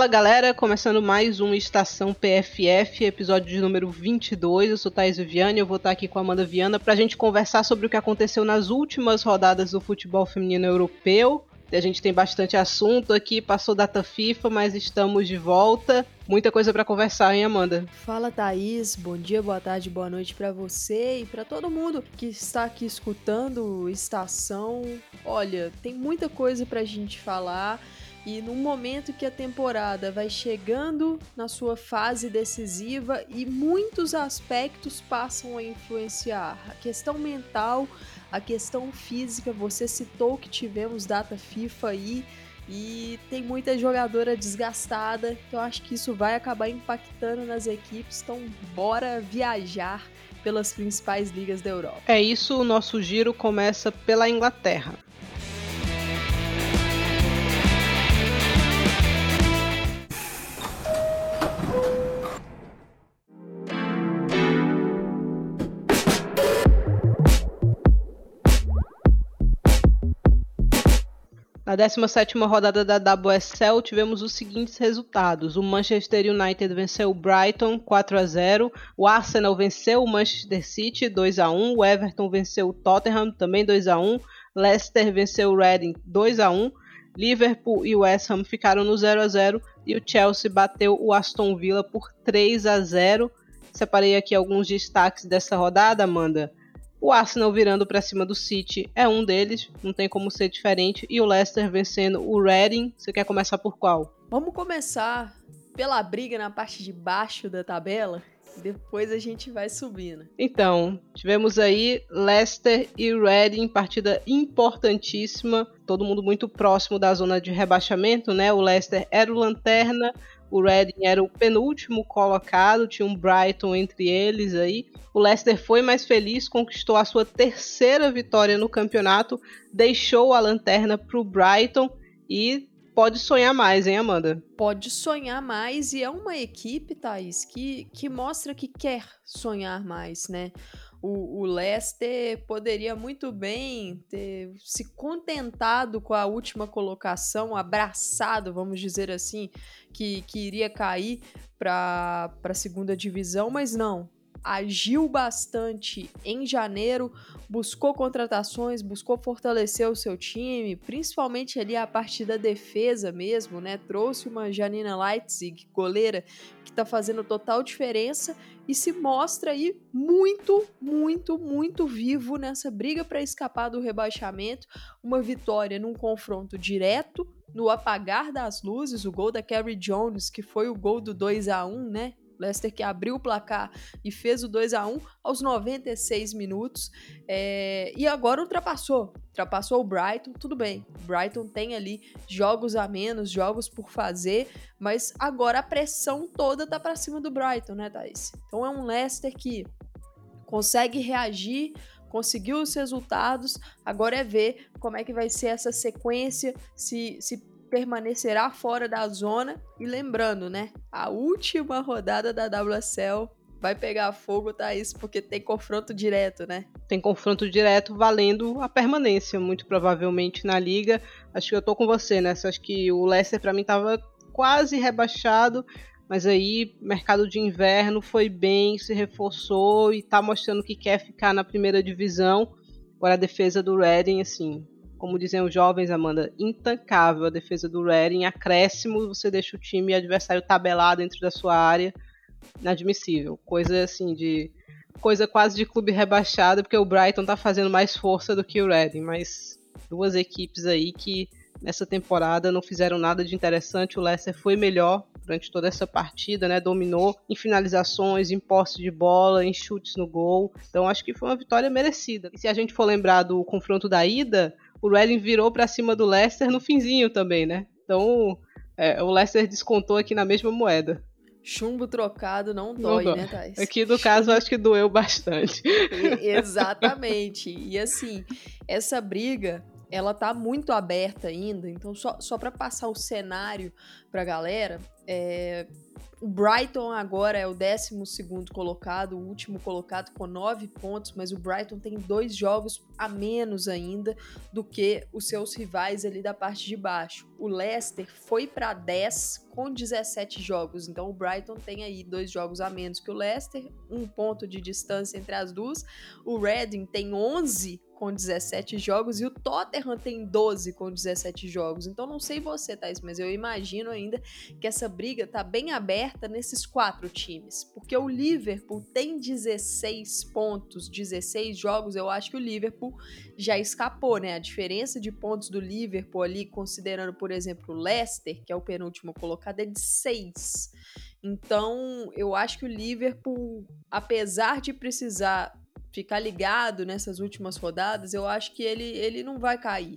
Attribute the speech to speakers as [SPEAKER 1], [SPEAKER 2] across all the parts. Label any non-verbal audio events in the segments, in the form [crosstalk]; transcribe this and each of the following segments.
[SPEAKER 1] Fala galera, começando mais uma Estação PFF, episódio de número 22. Eu sou Thais Viviane, eu vou estar aqui com a Amanda Viana para a gente conversar sobre o que aconteceu nas últimas rodadas do futebol feminino europeu. A gente tem bastante assunto aqui, passou data FIFA, mas estamos de volta. Muita coisa para conversar, hein, Amanda?
[SPEAKER 2] Fala, Thaís. Bom dia, boa tarde, boa noite para você e para todo mundo que está aqui escutando Estação. Olha, tem muita coisa para a gente falar. E no momento que a temporada vai chegando na sua fase decisiva e muitos aspectos passam a influenciar, a questão mental, a questão física, você citou que tivemos data FIFA aí e tem muita jogadora desgastada, então acho que isso vai acabar impactando nas equipes, então bora viajar pelas principais ligas da Europa.
[SPEAKER 1] É isso, o nosso giro começa pela Inglaterra. Na 17 rodada da WSL tivemos os seguintes resultados: o Manchester United venceu o Brighton 4 a 0, o Arsenal venceu o Manchester City 2 a 1, o Everton venceu o Tottenham também 2 a 1, Leicester venceu o Reading 2 a 1, Liverpool e West Ham ficaram no 0 a 0 e o Chelsea bateu o Aston Villa por 3 a 0. Separei aqui alguns destaques dessa rodada, Amanda. O Arsenal virando para cima do City é um deles, não tem como ser diferente. E o Leicester vencendo o Reading. Você quer começar por qual?
[SPEAKER 2] Vamos começar pela briga na parte de baixo da tabela. Depois a gente vai subindo.
[SPEAKER 1] Então, tivemos aí Leicester e Reading, partida importantíssima. Todo mundo muito próximo da zona de rebaixamento, né? O Leicester era o lanterna, o Reading era o penúltimo colocado, tinha um Brighton entre eles aí. O Leicester foi mais feliz, conquistou a sua terceira vitória no campeonato, deixou a lanterna para o Brighton e pode sonhar mais, hein, Amanda?
[SPEAKER 2] Pode sonhar mais e é uma equipe, Thaís, que, que mostra que quer sonhar mais, né? o, o Leicester poderia muito bem ter se contentado com a última colocação, abraçado, vamos dizer assim, que, que iria cair para a segunda divisão, mas não agiu bastante em janeiro, buscou contratações, buscou fortalecer o seu time, principalmente ali a parte da defesa mesmo, né? Trouxe uma Janina Leitzig, goleira, que tá fazendo total diferença e se mostra aí muito, muito, muito vivo nessa briga para escapar do rebaixamento. Uma vitória num confronto direto, no apagar das luzes, o gol da Carrie Jones, que foi o gol do 2 a 1 né? Leicester que abriu o placar e fez o 2 a 1 aos 96 minutos. É, e agora ultrapassou. Ultrapassou o Brighton, tudo bem. O Brighton tem ali jogos a menos, jogos por fazer, mas agora a pressão toda tá para cima do Brighton, né, Thais? Então é um Leicester que consegue reagir conseguiu os resultados, agora é ver como é que vai ser essa sequência, se, se permanecerá fora da zona. E lembrando, né? A última rodada da WSL vai pegar fogo, Thaís, porque tem confronto direto, né?
[SPEAKER 1] Tem confronto direto valendo a permanência, muito provavelmente na liga. Acho que eu tô com você, né? Acho que o Leicester para mim tava quase rebaixado, mas aí mercado de inverno foi bem, se reforçou e tá mostrando que quer ficar na primeira divisão. Agora a defesa do Reading, assim, como dizem os jovens, Amanda, intancável a defesa do Reading. Acréscimo, você deixa o time adversário tabelar dentro da sua área. Inadmissível. Coisa assim de. Coisa quase de clube rebaixado, porque o Brighton tá fazendo mais força do que o Reading. Mas duas equipes aí que nessa temporada não fizeram nada de interessante. O Leicester foi melhor durante toda essa partida, né? Dominou em finalizações, em posse de bola, em chutes no gol. Então acho que foi uma vitória merecida. E se a gente for lembrar do confronto da ida, o Reading virou para cima do Leicester no finzinho também, né? Então é, o Leicester descontou aqui na mesma moeda.
[SPEAKER 2] Chumbo trocado não dói, não dói. né, Thais?
[SPEAKER 1] Aqui no caso acho que doeu bastante.
[SPEAKER 2] E, exatamente. E assim, essa briga ela tá muito aberta ainda. Então, só, só para passar o cenário pra galera, é, o Brighton agora é o 12 colocado, o último colocado com 9 pontos, mas o Brighton tem dois jogos a menos ainda do que os seus rivais ali da parte de baixo. O Leicester foi para 10 com 17 jogos, então o Brighton tem aí dois jogos a menos que o Leicester, um ponto de distância entre as duas. O Reading tem 11 com 17 jogos e o Tottenham tem 12 com 17 jogos. Então não sei você, Thais, mas eu imagino ainda que essa briga tá bem aberta nesses quatro times. Porque o Liverpool tem 16 pontos, 16 jogos. Eu acho que o Liverpool já escapou, né? A diferença de pontos do Liverpool ali, considerando, por exemplo, o Leicester, que é o penúltimo colocado, é de 6. Então, eu acho que o Liverpool, apesar de precisar ficar ligado nessas últimas rodadas, eu acho que ele, ele não vai cair.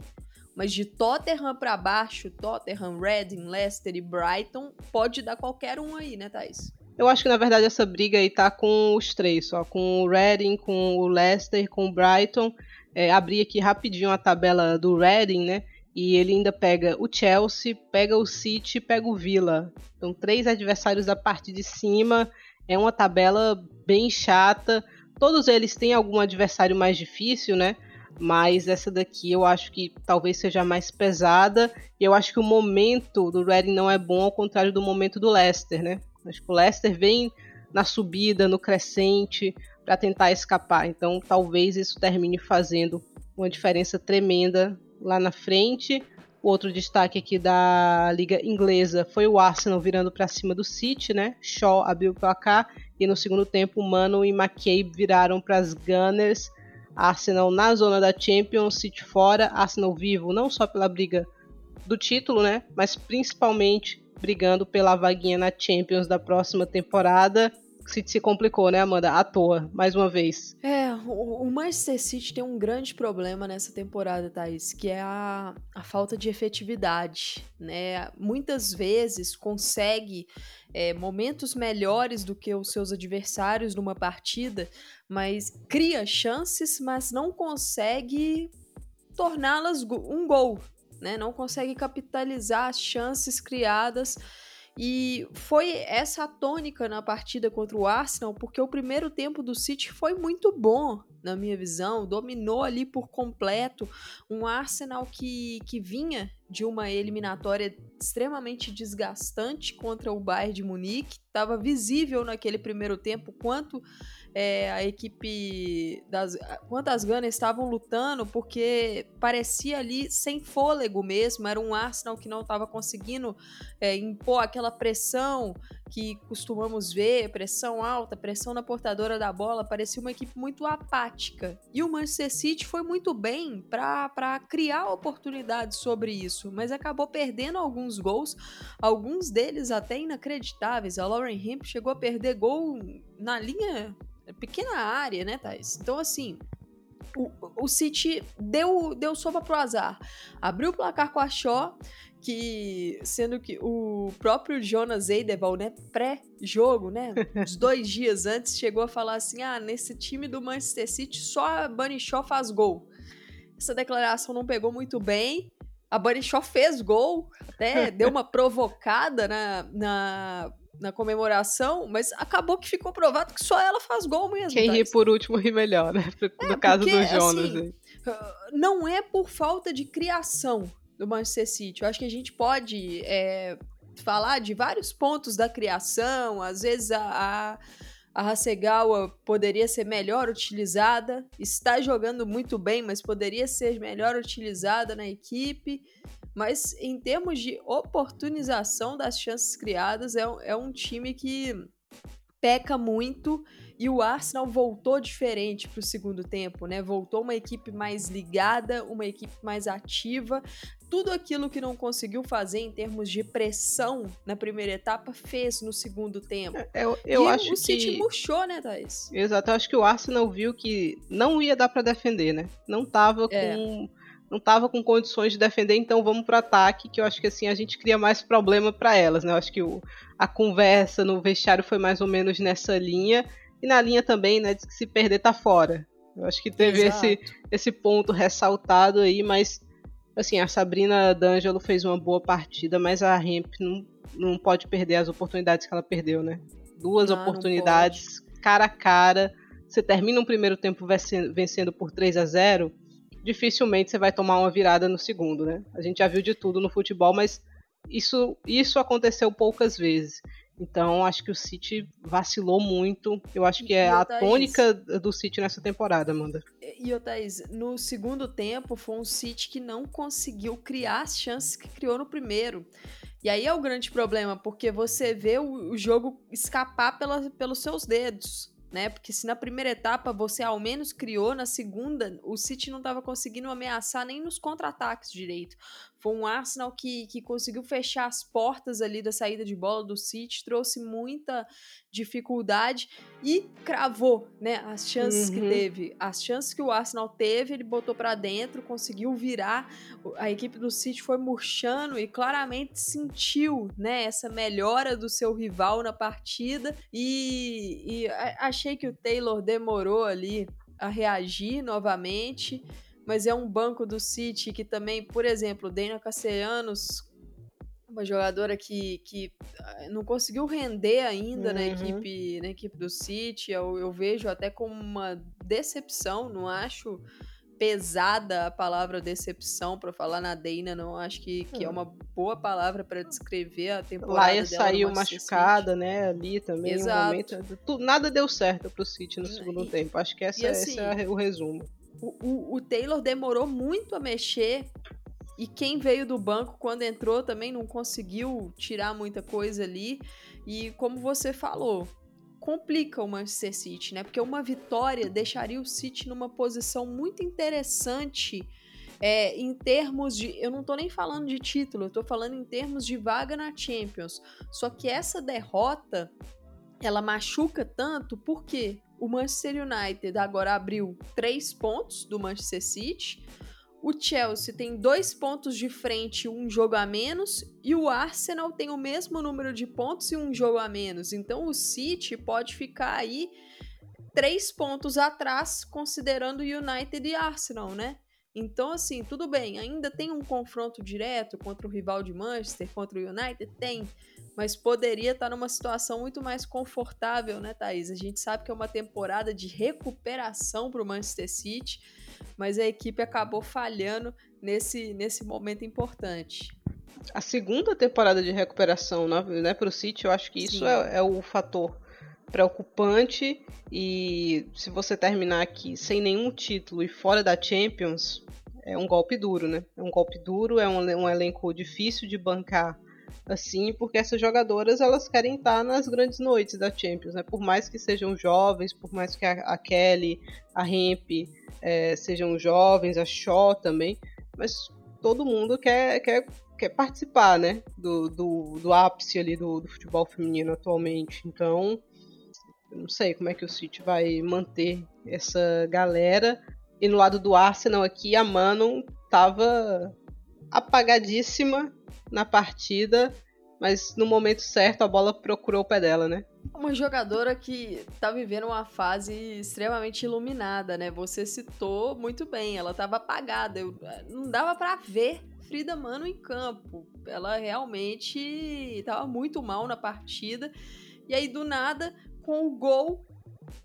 [SPEAKER 2] Mas de Tottenham para baixo, Tottenham, Reading, Leicester e Brighton, pode dar qualquer um aí, né, Thais?
[SPEAKER 1] Eu acho que na verdade essa briga aí tá com os três, só com o Reading, com o Leicester, com o Brighton. É, abri aqui rapidinho a tabela do Reading, né? E ele ainda pega o Chelsea, pega o City, pega o Villa. Então três adversários da parte de cima. É uma tabela bem chata. Todos eles têm algum adversário mais difícil, né? Mas essa daqui eu acho que talvez seja mais pesada. E eu acho que o momento do Reading não é bom, ao contrário do momento do Leicester, né? Acho que o Leicester vem na subida, no crescente, para tentar escapar. Então talvez isso termine fazendo uma diferença tremenda lá na frente. Outro destaque aqui da liga inglesa foi o Arsenal virando para cima do City, né? Shaw abriu o placar e no segundo tempo, Mano e McCabe viraram para as Gunners. Arsenal na zona da Champions, City fora, Arsenal vivo não só pela briga do título, né, mas principalmente brigando pela vaguinha na Champions da próxima temporada City se complicou, né, Amanda? À toa, mais uma vez.
[SPEAKER 2] É, o, Manchester City tem um grande problema nessa temporada, Thaís, que é a, a falta de efetividade, né? Muitas vezes consegue é, momentos melhores do que os seus adversários numa partida, mas cria chances, mas não consegue torná-las um gol, né? Não consegue capitalizar as chances criadas e foi essa a tônica na partida contra o Arsenal, porque o primeiro tempo do City foi muito bom, na minha visão, dominou ali por completo um Arsenal que, que vinha de uma eliminatória extremamente desgastante contra o Bayern de Munique. Estava visível naquele primeiro tempo quanto é, a equipe das quantas Gunners estavam lutando porque parecia ali sem fôlego mesmo era um Arsenal que não estava conseguindo é, impor aquela pressão que costumamos ver pressão alta pressão na portadora da bola parecia uma equipe muito apática e o Manchester City foi muito bem para criar oportunidades sobre isso mas acabou perdendo alguns gols alguns deles até inacreditáveis a Lauren Hemp chegou a perder gol na linha pequena área, né, Thais? Então, assim, o, o City deu, deu sopa pro azar. Abriu o placar com a Shaw, que sendo que o próprio Jonas Eideval, né, pré-jogo, né, uns dois dias antes, chegou a falar assim, ah, nesse time do Manchester City só a Bunny Shaw faz gol. Essa declaração não pegou muito bem, a Bunny Shaw fez gol, até deu uma provocada na, na na comemoração, mas acabou que ficou provado que só ela faz gol mesmo.
[SPEAKER 1] Quem tá? ri por último ri melhor, né? No é, caso porque, do Jonas. Assim,
[SPEAKER 2] não é por falta de criação do Manchester City. Eu acho que a gente pode é, falar de vários pontos da criação, às vezes a, a a Hasegawa poderia ser melhor utilizada, está jogando muito bem, mas poderia ser melhor utilizada na equipe. Mas em termos de oportunização das chances criadas, é, é um time que peca muito e o Arsenal voltou diferente para o segundo tempo, né? Voltou uma equipe mais ligada, uma equipe mais ativa. Tudo aquilo que não conseguiu fazer em termos de pressão na primeira etapa fez no segundo tempo. É,
[SPEAKER 1] eu, eu
[SPEAKER 2] e
[SPEAKER 1] acho
[SPEAKER 2] o City que... murchou, né, Thais?
[SPEAKER 1] Exato, eu acho que o Arsenal viu que não ia dar para defender, né? Não tava é. com não estava com condições de defender, então vamos para ataque, que eu acho que assim a gente cria mais problema para elas, né? Eu acho que o, a conversa no vestiário foi mais ou menos nessa linha e na linha também, né, de que se perder tá fora. Eu acho que teve esse, esse ponto ressaltado aí, mas Assim, a Sabrina D'Angelo fez uma boa partida, mas a Hemp não, não pode perder as oportunidades que ela perdeu, né? Duas ah, oportunidades cara a cara. Você termina um primeiro tempo vencendo por 3 a 0 dificilmente você vai tomar uma virada no segundo, né? A gente já viu de tudo no futebol, mas isso, isso aconteceu poucas vezes. Então, acho que o City vacilou muito. Eu acho que é a tônica do City nessa temporada, Amanda.
[SPEAKER 2] E, o Thaís, no segundo tempo, foi um City que não conseguiu criar as chances que criou no primeiro. E aí é o grande problema, porque você vê o, o jogo escapar pela, pelos seus dedos né? Porque se na primeira etapa você ao menos criou, na segunda o City não estava conseguindo ameaçar nem nos contra-ataques direito. Foi um Arsenal que, que conseguiu fechar as portas ali da saída de bola do City, trouxe muita dificuldade e cravou, né, as chances uhum. que teve. As chances que o Arsenal teve, ele botou para dentro, conseguiu virar. A equipe do City foi murchando e claramente sentiu, né, essa melhora do seu rival na partida e, e achei que o Taylor demorou ali a reagir novamente mas é um banco do City que também, por exemplo, Daniel Castellanos, uma jogadora que, que ah, não conseguiu render ainda uhum. na, equipe, na equipe do City, eu, eu vejo até como uma decepção, não acho pesada a palavra decepção para falar na Deina, não acho que, que é hum. uma boa palavra para descrever a temporada Laia
[SPEAKER 1] dela saiu machucada, né, ali também, Exato. Um momento, nada deu certo pro City no segundo e, tempo, acho que essa, assim, esse é o resumo
[SPEAKER 2] o, o, Taylor demorou muito a mexer e quem veio do banco quando entrou também não conseguiu tirar muita coisa ali. E como você falou, complica o Manchester City, né? Porque uma vitória deixaria o City numa posição muito interessante é, em termos de. Eu não tô nem falando de título, eu tô falando em termos de vaga na Champions. Só que essa derrota ela machuca tanto porque o Manchester United agora abriu três pontos do Manchester City. O Chelsea tem dois pontos de frente, um jogo a menos, e o Arsenal tem o mesmo número de pontos e um jogo a menos. Então o City pode ficar aí três pontos atrás, considerando United e Arsenal, né? Então, assim, tudo bem, ainda tem um confronto direto contra o rival de Manchester, contra o United? Tem mas poderia estar numa situação muito mais confortável, né, Thaís? A gente sabe que é uma temporada de recuperação para o Manchester City, mas a equipe acabou falhando nesse, nesse momento importante.
[SPEAKER 1] A segunda temporada de recuperação né, para o City, eu acho que isso é, é o fator preocupante e se você terminar aqui sem nenhum título e fora da Champions, é um golpe duro, né? É um golpe duro, é um, um elenco difícil de bancar assim, porque essas jogadoras elas querem estar nas grandes noites da Champions, né? Por mais que sejam jovens, por mais que a, a Kelly, a Hemp é, sejam jovens, a Shaw também, mas todo mundo quer, quer, quer participar, né? Do, do, do ápice ali do, do futebol feminino atualmente. Então, eu não sei como é que o City vai manter essa galera. E no lado do Arsenal aqui, a Manon tava apagadíssima na partida, mas no momento certo a bola procurou o pé dela, né?
[SPEAKER 2] Uma jogadora que tá vivendo uma fase extremamente iluminada, né? Você citou muito bem, ela tava apagada, eu, não dava para ver Frida Mano em campo. Ela realmente tava muito mal na partida. E aí do nada, com o gol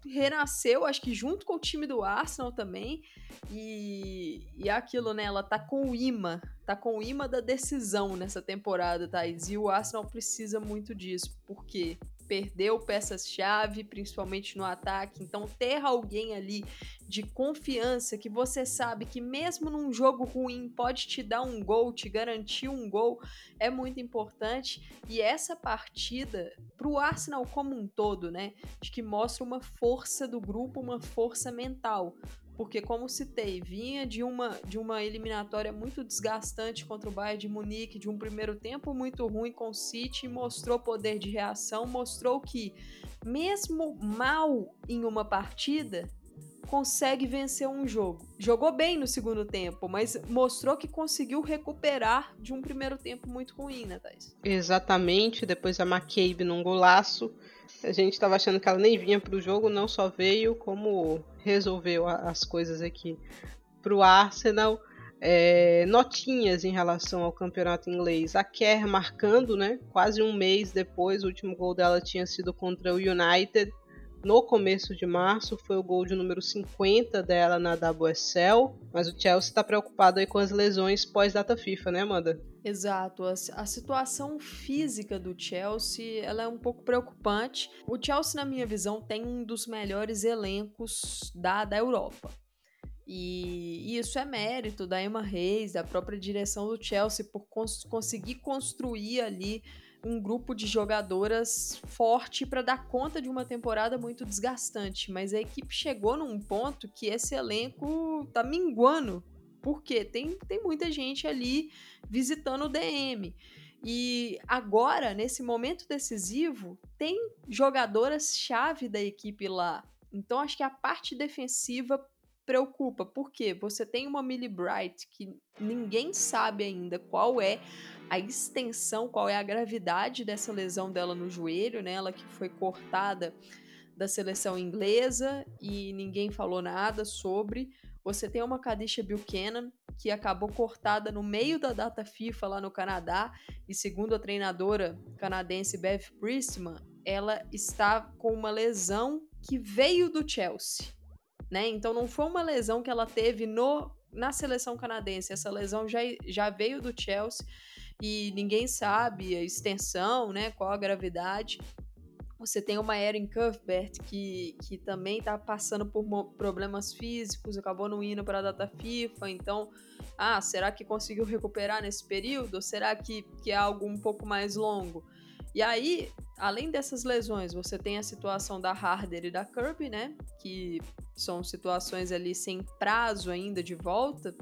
[SPEAKER 2] renasceu, acho que junto com o time do Arsenal também. E, e é aquilo, né? Ela tá com o imã, tá com o imã da decisão nessa temporada, Thaís. E o Arsenal precisa muito disso, porque perdeu peças-chave, principalmente no ataque. Então, ter alguém ali de confiança que você sabe que, mesmo num jogo ruim, pode te dar um gol, te garantir um gol, é muito importante. E essa partida, para o Arsenal como um todo, né, que mostra uma força do grupo, uma força mental porque como citei, vinha de uma de uma eliminatória muito desgastante contra o Bayern de Munique, de um primeiro tempo muito ruim com o City, mostrou poder de reação, mostrou que mesmo mal em uma partida, consegue vencer um jogo. Jogou bem no segundo tempo, mas mostrou que conseguiu recuperar de um primeiro tempo muito ruim, né, Thais?
[SPEAKER 1] Exatamente, depois a McCabe num golaço a gente estava achando que ela nem vinha para o jogo, não só veio, como resolveu as coisas aqui para o Arsenal. é, notinhas em relação ao campeonato inglês. A Kerr marcando, né? Quase um mês depois, o último gol dela tinha sido contra o United no começo de março, foi o gol de número 50 dela na WSL, mas o Chelsea está preocupado aí com as lesões pós-data FIFA, né, Amanda?
[SPEAKER 2] Exato, a, a, situação física do Chelsea ela é um pouco preocupante. O Chelsea, na minha visão, tem um dos melhores elencos da, da Europa. E, e isso é mérito da Emma Reis, da própria direção do Chelsea, por cons conseguir construir ali um grupo de jogadoras forte para dar conta de uma temporada muito desgastante, mas a equipe chegou num ponto que esse elenco tá minguando. Porque tem, tem muita gente ali visitando o DM. E agora, nesse momento decisivo, tem jogadoras-chave da equipe lá. Então, acho que a parte defensiva preocupa. porque Você tem uma Millie Bright que ninguém sabe ainda qual é a extensão, qual é a gravidade dessa lesão dela no joelho, né? Ela que foi cortada da seleção inglesa e ninguém falou nada sobre. Você tem uma Kadisha Buchanan que acabou cortada no meio da data FIFA lá no Canadá e segundo a treinadora canadense Bev Priestman, ela está com uma lesão que veio do Chelsea, né? Então não foi uma lesão que ela teve no na seleção canadense, essa lesão já, já veio do Chelsea e ninguém sabe a extensão, né, qual a gravidade. Você tem uma Erin Cuthbert que, que também está passando por problemas físicos, acabou não indo para a data FIFA, então, ah, será que conseguiu recuperar nesse período? Ou será que, que é algo um pouco mais longo? E aí, além dessas lesões, você tem a situação da Harder e da Kirby, né? Que são situações ali sem prazo ainda de volta.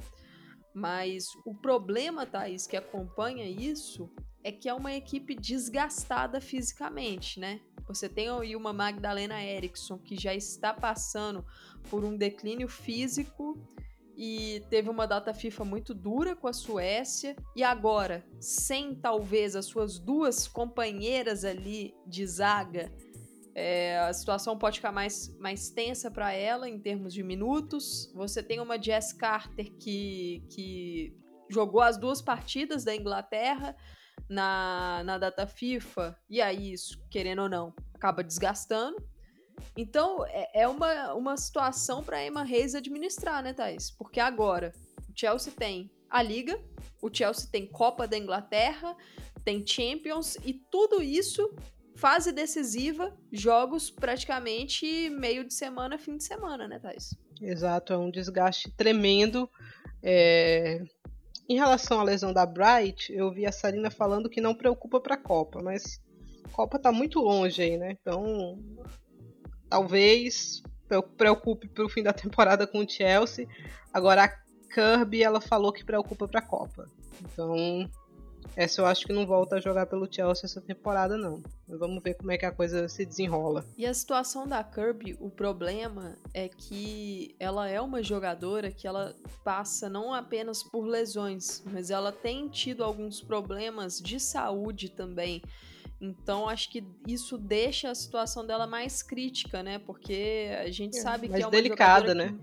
[SPEAKER 2] Mas o problema, Thaís, que acompanha isso é que é uma equipe desgastada fisicamente, né? Você tem aí uma Magdalena Eriksson que já está passando por um declínio físico e teve uma data FIFA muito dura com a Suécia e agora, sem talvez as suas duas companheiras ali de zaga é, a situação pode ficar mais, mais tensa para ela em termos de minutos. Você tem uma Jess Carter que, que jogou as duas partidas da Inglaterra na, na data FIFA, e aí isso, querendo ou não, acaba desgastando. Então é, é uma, uma situação para Emma Reis administrar, né, Thais? Porque agora o Chelsea tem a Liga, o Chelsea tem Copa da Inglaterra, tem Champions, e tudo isso fase decisiva, jogos praticamente meio de semana, fim de semana, né, Thais?
[SPEAKER 1] Exato, é um desgaste tremendo. É... Em relação à lesão da Bright, eu vi a Sarina falando que não preocupa para a Copa, mas Copa está muito longe aí, né? Então, talvez preocupe para o fim da temporada com o Chelsea. Agora a Kirby, ela falou que preocupa para a Copa. Então, essa eu acho que não volta a jogar pelo Chelsea essa temporada, não. Vamos ver como é que a coisa se desenrola.
[SPEAKER 2] E a situação da Kirby, o problema é que ela é uma jogadora que ela passa não apenas por lesões, mas ela tem tido alguns problemas de saúde também. Então acho que isso deixa a situação dela mais crítica, né? Porque a gente é, sabe que é uma
[SPEAKER 1] delicada, né?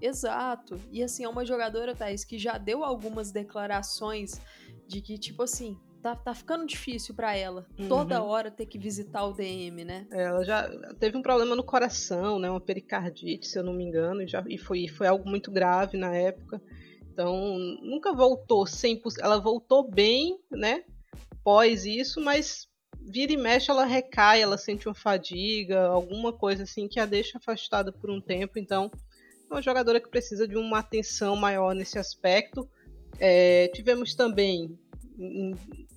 [SPEAKER 2] Que... Exato. E assim, é uma jogadora, Thaís, que já deu algumas declarações de que, tipo assim, tá, tá ficando difícil para ela uhum. toda hora ter que visitar o DM, né?
[SPEAKER 1] É, ela já teve um problema no coração, né? Uma pericardite, se eu não me engano, e, já, e foi, foi algo muito grave na época. Então, nunca voltou 100%. Ela voltou bem, né? Pós isso, mas vira e mexe ela recai, ela sente uma fadiga, alguma coisa assim que a deixa afastada por um tempo. Então, é uma jogadora que precisa de uma atenção maior nesse aspecto. É, tivemos também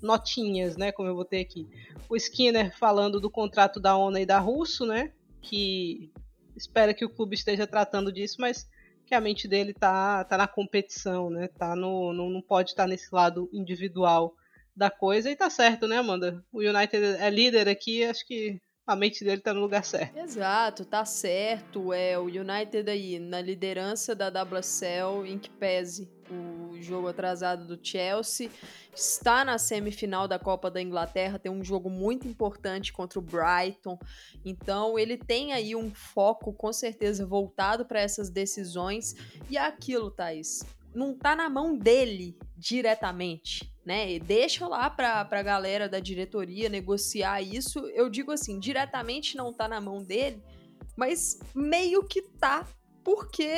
[SPEAKER 1] notinhas, né, como eu botei aqui, o Skinner falando do contrato da ONA e da Russo, né, que espera que o clube esteja tratando disso, mas que a mente dele tá, tá na competição, né, tá no, no não pode estar tá nesse lado individual da coisa, e tá certo, né, Amanda? O United é líder aqui, acho que a mente dele tá no lugar certo.
[SPEAKER 2] Exato, tá certo. É o United aí na liderança da WSL, em que pese o jogo atrasado do Chelsea. Está na semifinal da Copa da Inglaterra, tem um jogo muito importante contra o Brighton. Então ele tem aí um foco com certeza voltado para essas decisões. E é aquilo, Thaís. não tá na mão dele diretamente, né? E deixa lá para a galera da diretoria negociar isso. Eu digo assim, diretamente não tá na mão dele, mas meio que tá, porque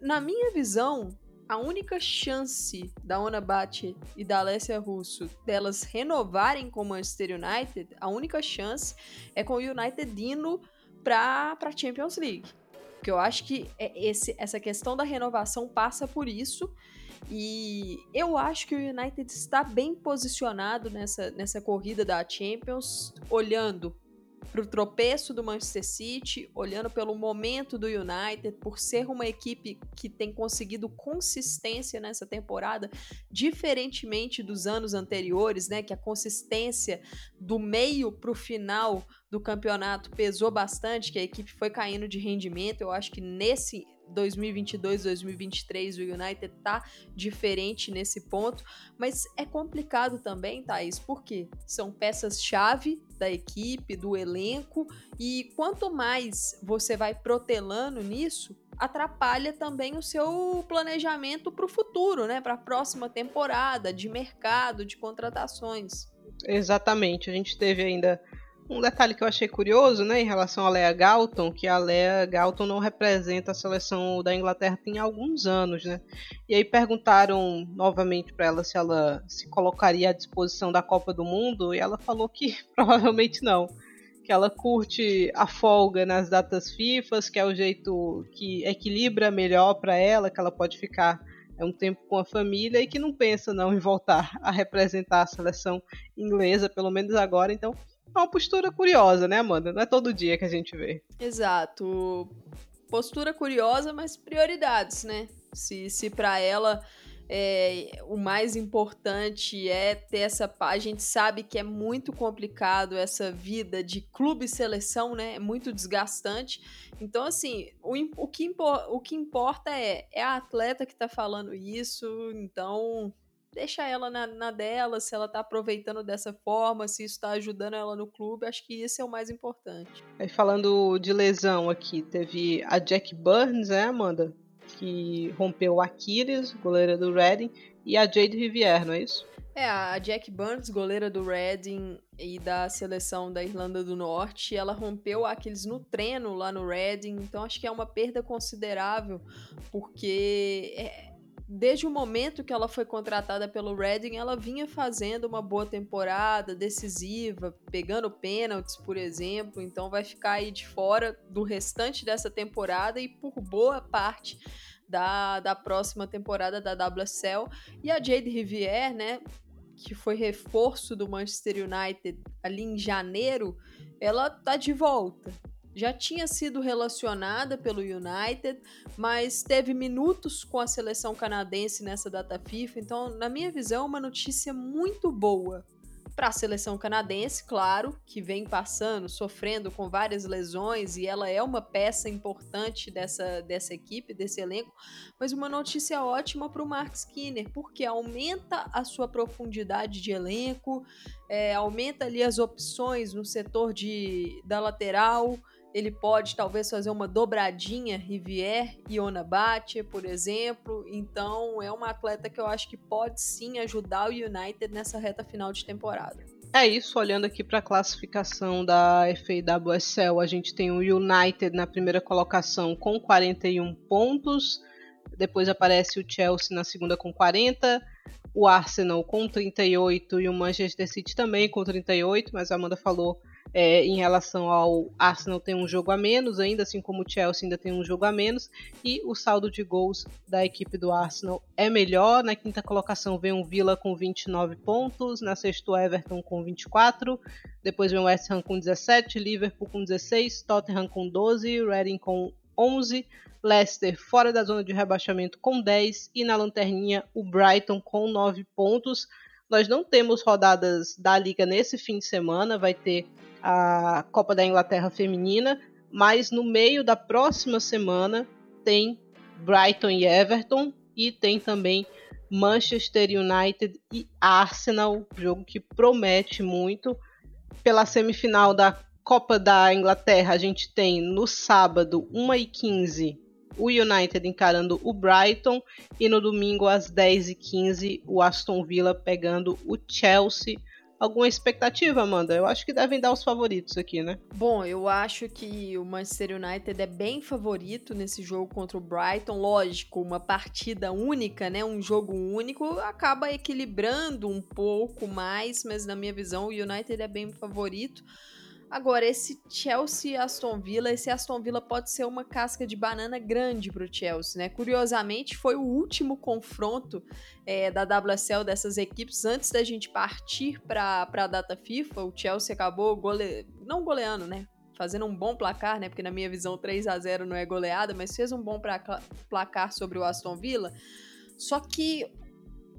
[SPEAKER 2] na minha visão, a única chance da Ona Bate e da Alessia Russo delas renovarem com o Manchester United, a única chance é com o United indo para a Champions League. Porque eu acho que é esse, essa questão da renovação passa por isso. E eu acho que o United está bem posicionado nessa, nessa corrida da Champions, olhando para o tropeço do Manchester City, olhando pelo momento do United, por ser uma equipe que tem conseguido consistência nessa temporada, diferentemente dos anos anteriores, né? Que a consistência do meio para o final do campeonato pesou bastante, que a equipe foi caindo de rendimento. Eu acho que nesse 2022, 2023 o United tá diferente nesse ponto, mas é complicado também, Thaís, porque são peças-chave da equipe, do elenco, e quanto mais você vai protelando nisso, atrapalha também o seu planejamento para o futuro, né? Para a próxima temporada de mercado, de contratações.
[SPEAKER 1] Exatamente. A gente teve ainda um detalhe que eu achei curioso, né, em relação a Lea Galton, que a Lea Galton não representa a seleção da Inglaterra tem alguns anos, né? E aí perguntaram novamente para ela se ela se colocaria à disposição da Copa do Mundo e ela falou que [laughs] provavelmente não, que ela curte a folga nas datas FIFA, que é o jeito que equilibra melhor para ela, que ela pode ficar é um tempo com a família e que não pensa não em voltar a representar a seleção inglesa, pelo menos agora. Então, é uma postura curiosa, né, Amanda? Não é todo dia que a gente vê.
[SPEAKER 2] Exato. Postura curiosa, mas prioridades, né? Se, se para ela é, o mais importante é ter essa. A gente sabe que é muito complicado essa vida de clube e seleção, né? É muito desgastante. Então, assim, o, o, que, o que importa é, é a atleta que tá falando isso. Então, deixa ela na, na, dela, se ela tá aproveitando dessa forma, se isso tá ajudando ela no clube, acho que isso é o mais importante.
[SPEAKER 1] Aí falando de lesão aqui, teve a Jack Burns, né, Amanda? Que rompeu o Aquiles, goleira do Reading, e a Jade Rivière, não é isso?
[SPEAKER 2] É, a Jack Burns, goleira do Reading e da seleção da Irlanda do Norte, ela rompeu aqueles no treino lá no Reading, então acho que é uma perda considerável, porque é, desde o momento que ela foi contratada pelo Reading, ela vinha fazendo uma boa temporada, decisiva, pegando pênaltis, por exemplo, então vai ficar aí de fora do restante dessa temporada e por boa parte da, da próxima temporada da WSL. E a Jade Rivière, né, que foi reforço do Manchester United ali em janeiro, ela tá de volta já tinha sido relacionada pelo United, mas teve minutos com a seleção canadense nessa data FIFA. Então, na minha visão, uma notícia muito boa para a seleção canadense, claro, que vem passando, sofrendo com várias lesões e ela é uma peça importante dessa, dessa equipe, desse elenco, mas uma notícia ótima para o Mark Skinner, porque aumenta a sua profundidade de elenco, é, aumenta ali as opções no setor de, da lateral, ele pode talvez fazer uma dobradinha Rivière e Onabate, por exemplo. Então é uma atleta que eu acho que pode sim ajudar o United nessa reta final de temporada.
[SPEAKER 1] É isso, olhando aqui para a classificação da FAWSL, a gente tem o United na primeira colocação com 41 pontos, depois aparece o Chelsea na segunda com 40, o Arsenal com 38 e o Manchester City também com 38, mas a Amanda falou é, em relação ao Arsenal tem um jogo a menos, ainda assim como o Chelsea ainda tem um jogo a menos, e o saldo de gols da equipe do Arsenal é melhor. Na quinta colocação vem o Villa com 29 pontos, na sexta o Everton com 24, depois vem o West Ham com 17, Liverpool com 16, Tottenham com 12, Reading com 11, Leicester fora da zona de rebaixamento com 10 e na lanterninha o Brighton com 9 pontos. Nós não temos rodadas da liga nesse fim de semana, vai ter a Copa da Inglaterra feminina, mas no meio da próxima semana tem Brighton e Everton e tem também Manchester United e Arsenal, jogo que promete muito. Pela semifinal da Copa da Inglaterra, a gente tem no sábado, 1h15, o United encarando o Brighton e no domingo às 10h15 o Aston Villa pegando o Chelsea alguma expectativa, Amanda? Eu acho que devem dar os favoritos aqui, né?
[SPEAKER 2] Bom, eu acho que o Manchester United é bem favorito nesse jogo contra o Brighton. Lógico, uma partida única, né? Um jogo único acaba equilibrando um pouco mais, mas na minha visão o United é bem favorito. Agora, esse Chelsea Aston Villa, esse Aston Villa pode ser uma casca de banana grande para o Chelsea, né? Curiosamente, foi o último confronto é, da WSL dessas equipes antes da gente partir para a data FIFA. O Chelsea acabou gole... não goleando, né? Fazendo um bom placar, né? Porque na minha visão 3 a 0 não é goleada, mas fez um bom placar sobre o Aston Villa. Só que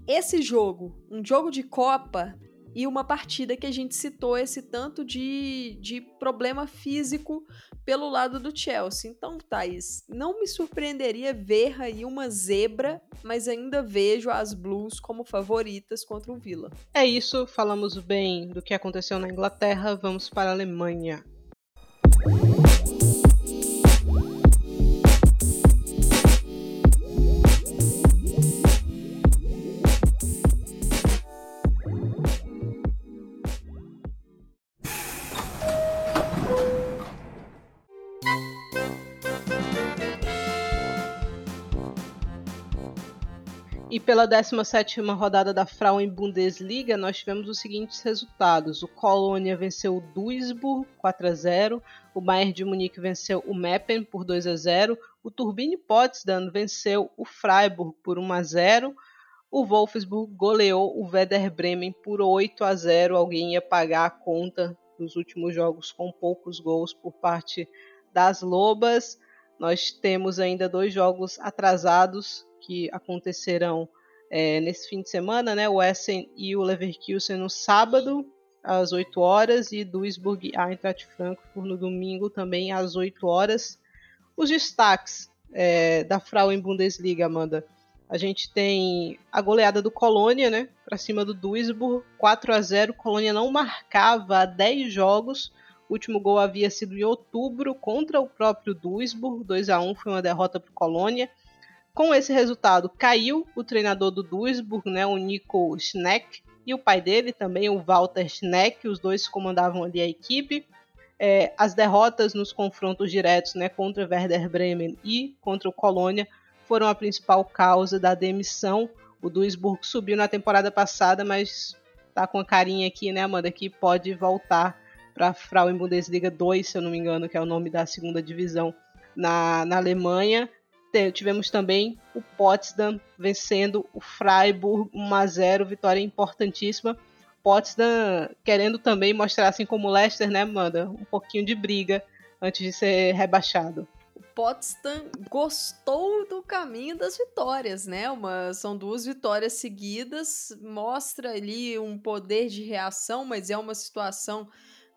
[SPEAKER 2] esse jogo, um jogo de Copa, e uma partida que a gente citou esse tanto de, de problema físico pelo lado do Chelsea. Então, Thaís, não me surpreenderia ver aí uma zebra, mas ainda vejo as Blues como favoritas contra o Villa.
[SPEAKER 1] É isso, falamos bem do que aconteceu na Inglaterra, vamos para a Alemanha. E pela 17ª rodada da Frauen Bundesliga, nós tivemos os seguintes resultados. O Colônia venceu o Duisburg 4 a 0, o Bayern de Munique venceu o Meppen por 2 a 0, o Turbine Potsdam venceu o Freiburg por 1 a 0, o Wolfsburg goleou o Werder Bremen por 8 a 0. Alguém ia pagar a conta dos últimos jogos com poucos gols por parte das Lobas. Nós temos ainda dois jogos atrasados que acontecerão é, nesse fim de semana, né? O Essen e o Leverkusen no sábado às 8 horas e Duisburg e Eintracht Frankfurt no domingo também às 8 horas. Os destaques é, da Frauen Bundesliga, Amanda. A gente tem a goleada do Colônia, né? Para cima do Duisburg, 4 a 0. Colônia não marcava há 10 jogos. O último gol havia sido em outubro contra o próprio Duisburg, 2 a 1 foi uma derrota para o Colônia. Com esse resultado, caiu o treinador do Duisburg, né, o Nico Schneck, e o pai dele também, o Walter Schneck, os dois comandavam ali a equipe. É, as derrotas nos confrontos diretos né, contra Werder Bremen e contra o Colônia foram a principal causa da demissão. O Duisburg subiu na temporada passada, mas tá com a carinha aqui, né, Amanda, que pode voltar para a Frauen Bundesliga 2, se eu não me engano, que é o nome da segunda divisão na, na Alemanha tivemos também o Potsdam vencendo o Freiburg 1 a 0, vitória importantíssima. Potsdam querendo também mostrar, assim como o Leicester, né, Amanda, um pouquinho de briga antes de ser rebaixado.
[SPEAKER 2] O Potsdam gostou do caminho das vitórias, né? Uma, são duas vitórias seguidas, mostra ali um poder de reação, mas é uma situação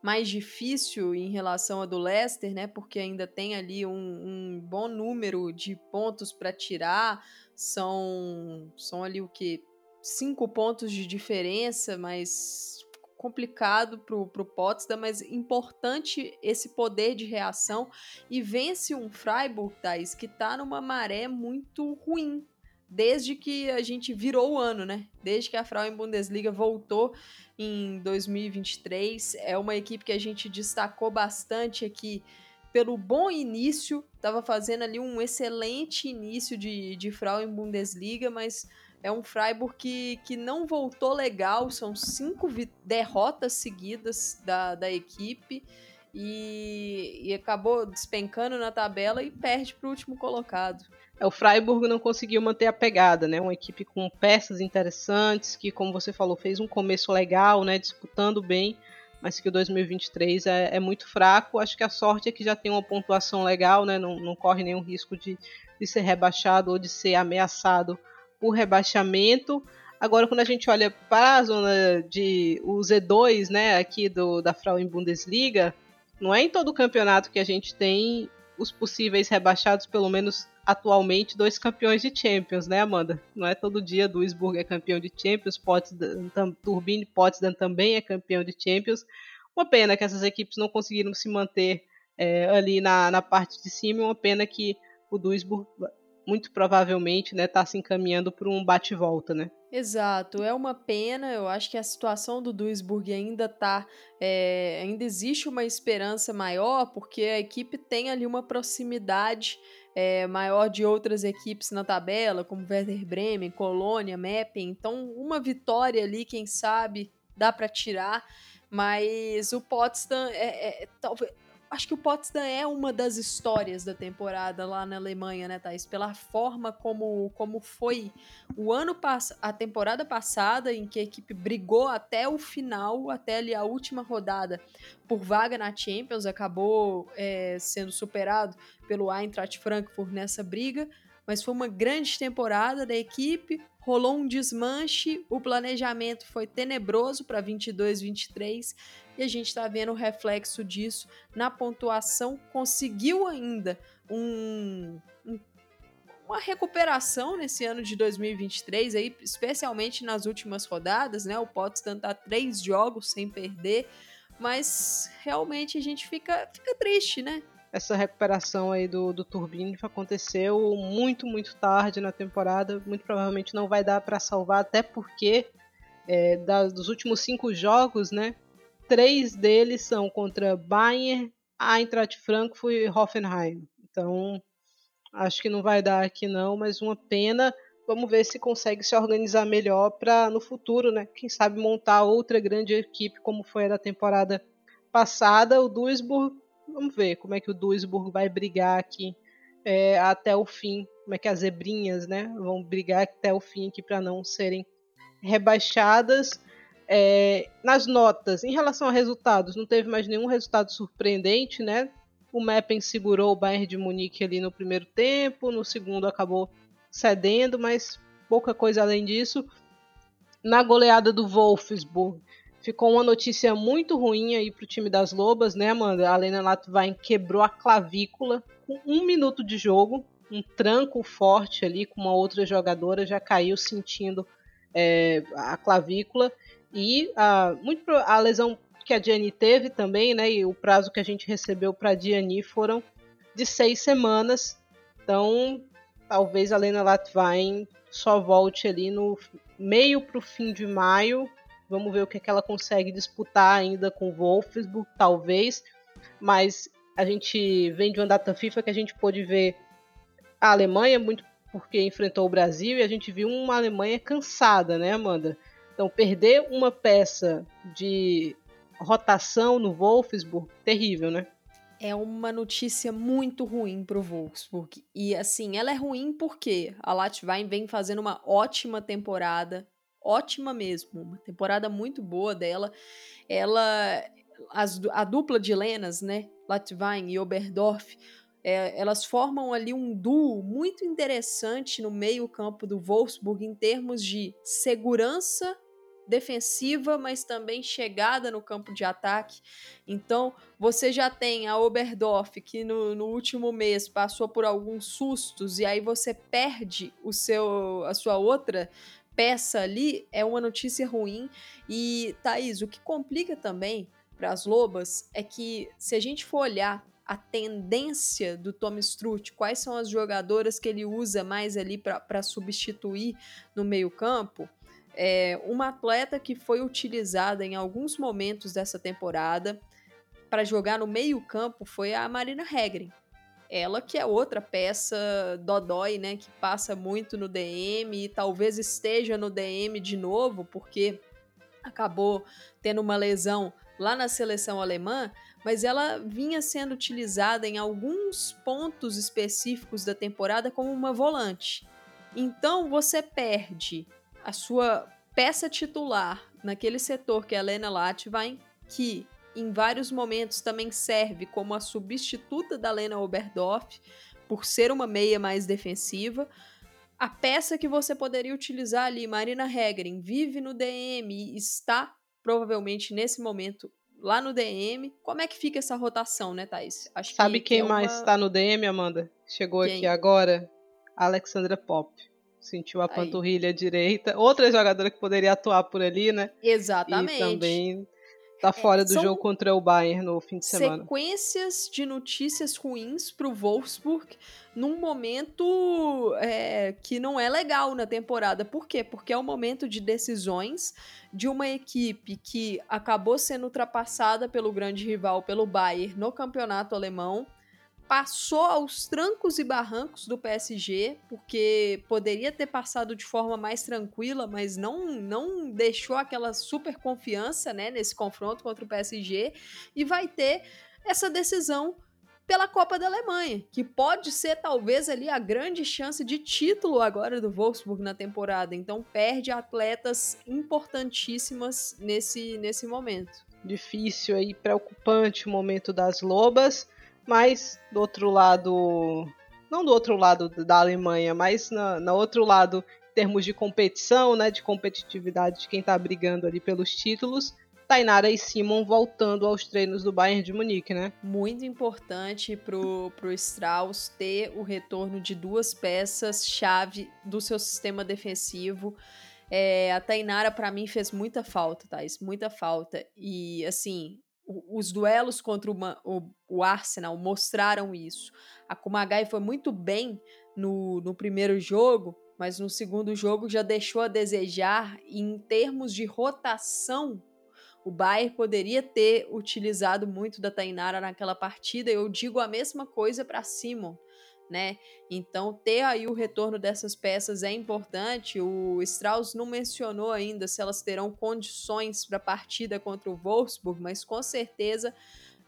[SPEAKER 2] mais difícil em relação a do Leicester, né? Porque ainda tem ali um, um bom número de pontos para tirar. São, são ali o que? Cinco pontos de diferença, mas complicado para o Potsdam, mas importante esse poder de reação. E vence um Freiburg, Thais, que está numa maré muito ruim desde que a gente virou o ano, né? Desde que a Frauen Bundesliga voltou em 2023. É uma equipe que a gente destacou bastante aqui pelo bom início, estava fazendo ali um excelente início de, de Frauen Bundesliga, mas é um Freiburg que, que não voltou legal, são cinco derrotas seguidas da, da equipe e, e acabou despencando na tabela e perde para o último colocado.
[SPEAKER 1] É, o Freiburg não conseguiu manter a pegada, né? Uma equipe com peças interessantes, que, como você falou, fez um começo legal, né? Disputando bem, mas que o 2023 é, é muito fraco. Acho que a sorte é que já tem uma pontuação legal, né? Não, não corre nenhum risco de, de ser rebaixado ou de ser ameaçado por rebaixamento. Agora, quando a gente olha para a zona de o Z2, né, aqui do, da Frauen Bundesliga, não é em todo o campeonato que a gente tem os possíveis rebaixados, pelo menos atualmente dois campeões de Champions, né, Amanda? Não é todo dia Duisburg é campeão de Champions, Potsdam, Turbine Potsdam também é campeão de Champions. Uma pena que essas equipes não conseguiram se manter é, ali na, na parte de cima, uma pena que o Duisburg muito provavelmente né, tá se encaminhando para um bate-volta, né?
[SPEAKER 2] Exato, é uma pena. Eu acho que a situação do Duisburg ainda tá. É, ainda existe uma esperança maior, porque a equipe tem ali uma proximidade é, maior de outras equipes na tabela, como Werder Bremen, Colônia, Meppen. Então, uma vitória ali, quem sabe, dá para tirar. Mas o Potsdam é, é, talvez acho que o Potsdam é uma das histórias da temporada lá na Alemanha, né, Thaís? Pela forma como, como foi o ano a temporada passada, em que a equipe brigou até o final, até ali a última rodada, por vaga na Champions, acabou é, sendo superado pelo Eintracht Frankfurt nessa briga, mas foi uma grande temporada da equipe, rolou um desmanche, o planejamento foi tenebroso para 22-23 e a gente está vendo o reflexo disso na pontuação. Conseguiu ainda um, um, uma recuperação nesse ano de 2023, aí, especialmente nas últimas rodadas, né? O Potsdam está três jogos sem perder, mas realmente a gente fica, fica triste, né?
[SPEAKER 1] Essa recuperação aí do, do Turbine aconteceu muito, muito tarde na temporada. Muito provavelmente não vai dar para salvar, até porque é, dos últimos cinco jogos, né? três deles são contra Bayern, Eintracht Frankfurt e Hoffenheim. Então, acho que não vai dar aqui não, mas uma pena. Vamos ver se consegue se organizar melhor para no futuro, né? Quem sabe montar outra grande equipe como foi a da temporada passada. O Duisburg, vamos ver como é que o Duisburg vai brigar aqui é, até o fim. Como é que as zebrinhas, né? Vão brigar até o fim aqui para não serem rebaixadas. É, nas notas, em relação a resultados, não teve mais nenhum resultado surpreendente, né? O Meppen segurou o Bayern de Munique ali no primeiro tempo, no segundo acabou cedendo, mas pouca coisa além disso. Na goleada do Wolfsburg, ficou uma notícia muito ruim aí pro time das Lobas, né, Amanda? A Lena Latvain quebrou a clavícula com um minuto de jogo, um tranco forte ali com uma outra jogadora, já caiu sentindo é, a clavícula. E a, muito, a lesão que a Diani teve também, né? E o prazo que a gente recebeu para a Diani foram de seis semanas. Então, talvez a Lena Latvain só volte ali no meio para o fim de maio. Vamos ver o que, é que ela consegue disputar ainda com o Wolfsburg, talvez. Mas a gente vem de uma data FIFA que a gente pôde ver a Alemanha, muito porque enfrentou o Brasil, e a gente viu uma Alemanha cansada, né, Amanda? Então, perder uma peça de rotação no Wolfsburg, terrível, né?
[SPEAKER 2] É uma notícia muito ruim para o Wolfsburg. E assim, ela é ruim porque a Latvain vem fazendo uma ótima temporada, ótima mesmo, uma temporada muito boa dela. Ela, as, a dupla de Lenas, né, Latvain e Oberdorf, é, elas formam ali um duo muito interessante no meio campo do Wolfsburg em termos de segurança defensiva, mas também chegada no campo de ataque. Então, você já tem a Oberdorf, que no, no, último mês passou por alguns sustos, e aí você perde o seu a sua outra peça ali, é uma notícia ruim. E, Thaís, o que complica também para as Lobas é que, se a gente for olhar a tendência do Tom Strutt, quais são as jogadoras que ele usa mais ali para substituir no meio-campo, é uma atleta que foi utilizada em alguns momentos dessa temporada para jogar no meio-campo foi a Marina Hegren. Ela que é outra peça dodói, né, que passa muito no DM e talvez esteja no DM de novo, porque acabou tendo uma lesão lá na seleção alemã, mas ela vinha sendo utilizada em alguns pontos específicos da temporada como uma volante. Então você perde a sua peça titular naquele setor que é a Lena Latvain, que em vários momentos também serve como a substituta da Lena Oberdorf, por ser uma meia mais defensiva. A peça que você poderia utilizar ali, Marina Hegren, vive no DM e está provavelmente nesse momento lá no DM. Como é que fica essa rotação, né, Thais?
[SPEAKER 1] Acho Sabe que, quem que é mais está no DM, Amanda? Chegou quem? aqui agora? Alexandra Pop. Sentiu a Aí. panturrilha direita. Outra jogadora que poderia atuar por ali, né?
[SPEAKER 2] Exatamente.
[SPEAKER 1] E também tá é, fora é, do jogo contra o Bayern no fim de semana.
[SPEAKER 2] Sequências de notícias ruins pro Wolfsburg num momento é, que não é legal na temporada. Por quê? Porque é o momento de decisões de uma equipe que acabou sendo ultrapassada pelo grande rival, pelo Bayern, no campeonato alemão passou aos trancos e barrancos do PSG, porque poderia ter passado de forma mais tranquila, mas não não deixou aquela super confiança, né, nesse confronto contra o PSG e vai ter essa decisão pela Copa da Alemanha, que pode ser talvez ali a grande chance de título agora do Wolfsburg na temporada. Então perde atletas importantíssimas nesse nesse momento.
[SPEAKER 1] Difícil aí, preocupante o momento das Lobas. Mas do outro lado, não do outro lado da Alemanha, mas na, no outro lado, em termos de competição, né, de competitividade de quem está brigando ali pelos títulos, Tainara e Simon voltando aos treinos do Bayern de Munique, né?
[SPEAKER 2] Muito importante pro, pro Strauss ter o retorno de duas peças-chave do seu sistema defensivo. É, a Tainara, para mim, fez muita falta, Thais, muita falta. E, assim, os duelos contra o, o, Arsenal mostraram isso. A Kumagai foi muito bem no, no primeiro jogo, mas no segundo jogo já deixou a desejar. Em termos de rotação, o Bayern poderia ter utilizado muito da Tainara naquela partida. Eu digo a mesma coisa para Simon né? Então, ter aí o retorno dessas peças é importante. O Strauss não mencionou ainda se elas terão condições para a partida contra o Wolfsburg, mas com certeza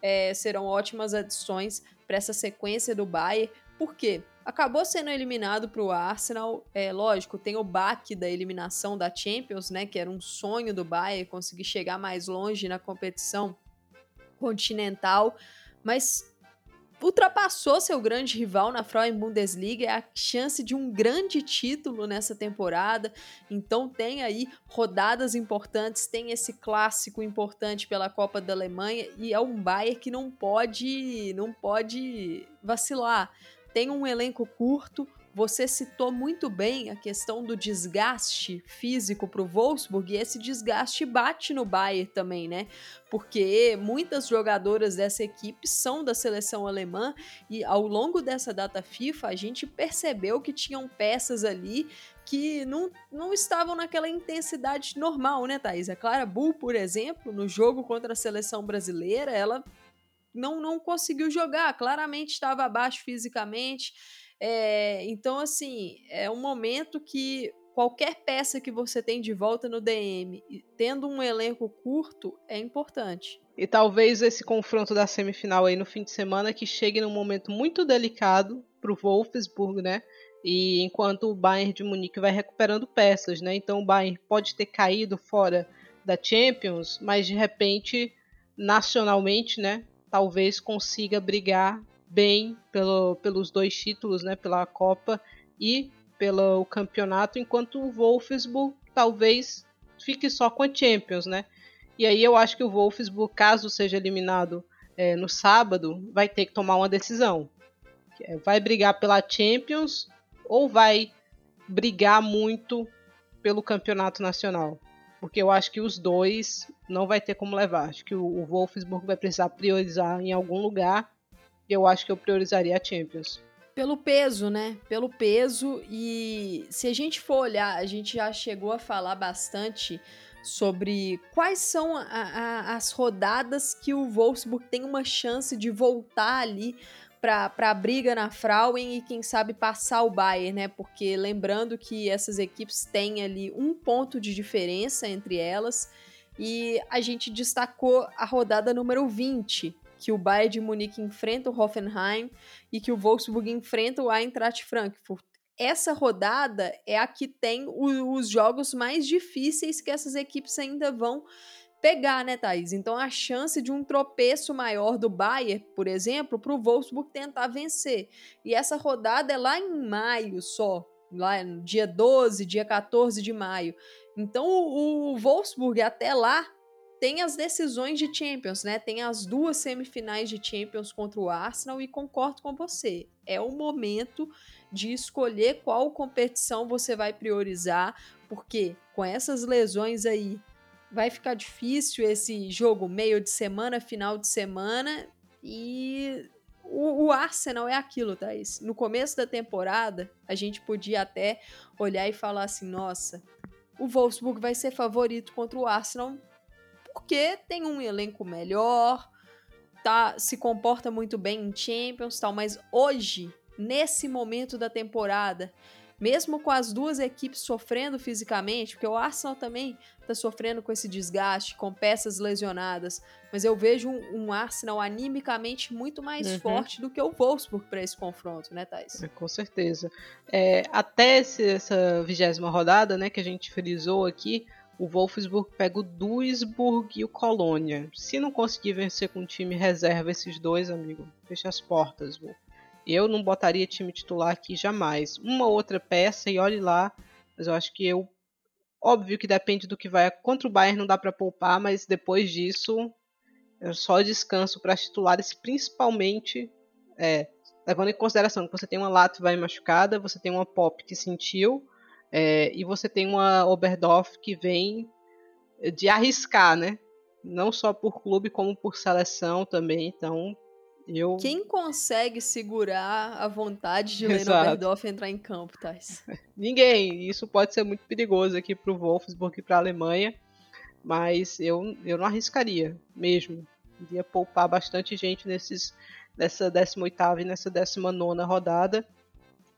[SPEAKER 2] é, serão ótimas adições para essa sequência do Bayern. Por quê? Acabou sendo eliminado para o Arsenal. É lógico, tem o baque da eliminação da Champions, né? Que era um sonho do Bayern conseguir chegar mais longe na competição continental. Mas ultrapassou seu grande rival na Frauen Bundesliga, é a chance de um grande título nessa temporada. Então tem aí rodadas importantes, tem esse clássico importante pela Copa da Alemanha e é um Bayern que não pode, não pode vacilar. Tem um elenco curto, você citou muito bem a questão do desgaste físico para o Wolfsburg e esse desgaste bate no Bayern também, né? Porque muitas jogadoras dessa equipe são da seleção alemã e ao longo dessa data FIFA a gente percebeu que tinham peças ali que não, não estavam naquela intensidade normal, né, Thaís? A Clara Bull, por exemplo, no jogo contra a seleção brasileira, ela não, não conseguiu jogar, claramente estava abaixo fisicamente é, então, assim, é um momento que qualquer peça que você tem de volta no DM, tendo um elenco curto, é importante.
[SPEAKER 1] E talvez esse confronto da semifinal aí no fim de semana que chegue num momento muito delicado para o Wolfsburg, né? E enquanto o Bayern de Munique vai recuperando peças, né? Então o Bayern pode ter caído fora da Champions, mas de repente, nacionalmente, né? Talvez consiga brigar bem pelo, pelos dois títulos, né, pela Copa e pelo campeonato, enquanto o Wolfsburg talvez fique só com a Champions, né? E aí eu acho que o Wolfsburg, caso seja eliminado é, no sábado, vai ter que tomar uma decisão. É, vai brigar pela Champions ou vai brigar muito pelo campeonato nacional? Porque eu acho que os dois não vai ter como levar. Acho que o, o Wolfsburg vai precisar priorizar em algum lugar eu acho que eu priorizaria a Champions.
[SPEAKER 2] Pelo peso, né? Pelo peso. E se a gente for olhar, a gente já chegou a falar bastante sobre quais são a, a, as rodadas que o Wolfsburg tem uma chance de voltar ali para a briga na Frauen e quem sabe passar o Bayern, né? Porque lembrando que essas equipes têm ali um ponto de diferença entre elas e a gente destacou a rodada número 20, que o Bayern de Munique enfrenta o Hoffenheim e que o Wolfsburg enfrenta o Eintracht Frankfurt. Essa rodada é a que tem o, os jogos mais difíceis que essas equipes ainda vão pegar, né, Thaís? Então a chance de um tropeço maior do Bayern, por exemplo, para o Wolfsburg tentar vencer. E essa rodada é lá em maio só, lá no dia 12, dia 14 de maio. Então o, o Wolfsburg até lá tem as decisões de Champions, né? Tem as duas semifinais de Champions contra o Arsenal e concordo com você. É o momento de escolher qual competição você vai priorizar, porque com essas lesões aí vai ficar difícil esse jogo meio de semana, final de semana. E o, o, Arsenal é aquilo, Thaís. No começo da temporada, a gente podia até olhar e falar assim: nossa, o Wolfsburg vai ser favorito contra o Arsenal porque tem um elenco melhor, tá, se comporta muito bem em Champions tal, mas hoje, nesse momento da temporada, mesmo com as duas equipes sofrendo fisicamente, porque o Arsenal também está sofrendo com esse desgaste, com peças lesionadas, mas eu vejo um, um Arsenal animicamente muito mais uhum. forte do que o Wolfsburg para esse confronto, né, Thais?
[SPEAKER 1] É, com certeza. É, até esse, essa vigésima rodada, né, que a gente frisou aqui, o Wolfsburg pega o Duisburg e o Colônia. Se não conseguir vencer com o time reserva esses dois, amigo, fecha as portas, Wolf. Eu não botaria time titular aqui jamais. Uma outra peça e olhe lá. Mas eu acho que eu. Óbvio que depende do que vai. Contra o Bayern não dá para poupar, mas depois disso. É só descanso para titulares, principalmente. É, levando em consideração que você tem uma Latvia machucada, você tem uma Pop que sentiu. É, e você tem uma Oberdorf que vem de arriscar, né? Não só por clube, como por seleção também. Então, eu...
[SPEAKER 2] Quem consegue segurar a vontade de Leno Oberdorf entrar em campo, Thais? [laughs]
[SPEAKER 1] Ninguém. Isso pode ser muito perigoso aqui para o Wolfsburg e para a Alemanha. Mas eu, eu não arriscaria mesmo. Iria poupar bastante gente nesses, nessa 18ª e nessa 19 rodada.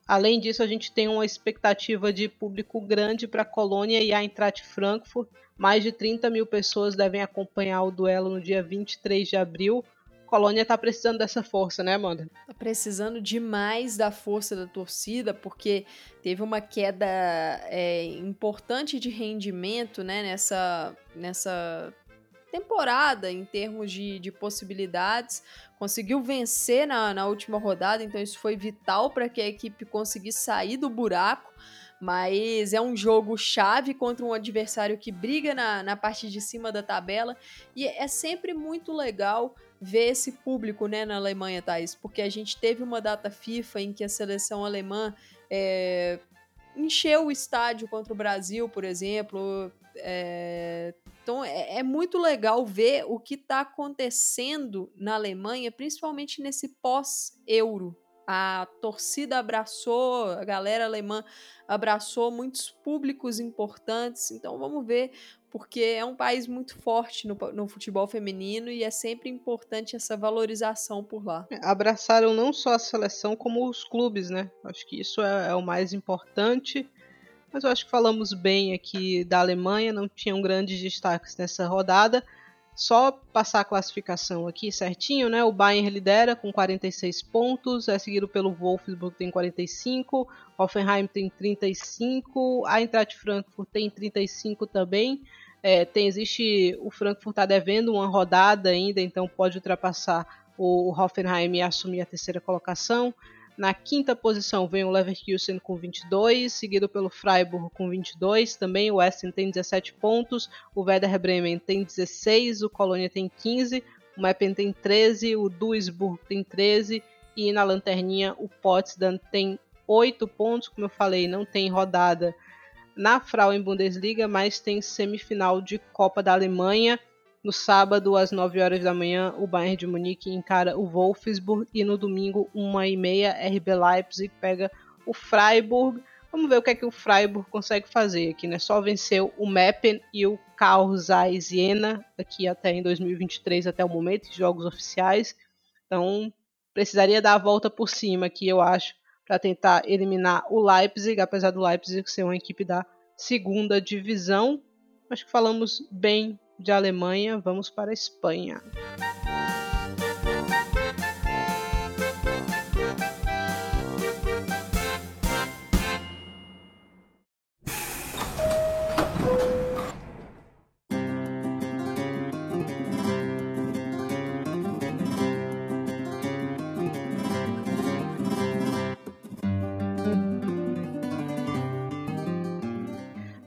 [SPEAKER 1] Além disso, a gente tem uma expectativa de público grande para a Colônia e a Eintracht Frankfurt. Mais de 30 mil pessoas devem acompanhar o duelo no dia 23 de abril. Colônia tá precisando dessa força, né, Amanda?
[SPEAKER 2] Tá precisando demais da força da torcida, porque teve uma queda é, importante de rendimento, né, nessa, nessa temporada em termos de, de possibilidades. Conseguiu vencer na, na última rodada, então isso foi vital para que a equipe conseguisse sair do buraco mas é um jogo chave contra um adversário que briga na, na parte de cima da tabela e é sempre muito legal ver esse público né, na Alemanha, Thais, porque a gente teve uma data FIFA em que a seleção alemã é, encheu o estádio contra o Brasil, por exemplo. É, então é, é, muito legal ver o que está acontecendo na Alemanha, principalmente nesse pós-euro. A torcida abraçou, a galera alemã abraçou muitos públicos importantes. Então vamos ver porque é um país muito forte no, no, futebol feminino e é sempre importante essa valorização por lá.
[SPEAKER 1] É, abraçaram não só a seleção, como os clubes, né? Acho que isso é, é, o mais importante. Mas eu acho que falamos bem aqui da Alemanha, não tinham grandes destaques nessa rodada. Só passar a classificação aqui certinho, né? O Bayern lidera com 46 pontos, é seguido pelo Wolfsburg tem 45, Hoffenheim tem 35, a Eintracht Frankfurt tem 35 também. É, tem, existe o Frankfurt está devendo uma rodada ainda, então pode ultrapassar o Hoffenheim e assumir a terceira colocação. Na quinta posição vem o Leverkusen com 22, seguido pelo Freiburg com 22. Também o Essen tem 17 pontos, o Werder Bremen tem 16, o Colônia tem 15, o Meppen tem 13, o Duisburg tem 13 e na lanterninha o Potsdam tem 8 pontos. Como eu falei, não tem rodada na Frauen Bundesliga, mas tem semifinal de Copa da Alemanha. No sábado, às 9 horas da manhã, o Bayern de Munique encara o Wolfsburg e no domingo, 1h30, RB Leipzig pega o Freiburg. Vamos ver o que é que o Freiburg consegue fazer aqui, né? Só venceu o Meppen e o Karl Zeiss Jena aqui até em 2023, até o momento, jogos oficiais. Então, precisaria dar a volta por cima aqui, eu acho, para tentar eliminar o Leipzig, apesar do Leipzig ser uma equipe da segunda divisão. Acho que falamos bem de Alemanha, vamos para a Espanha.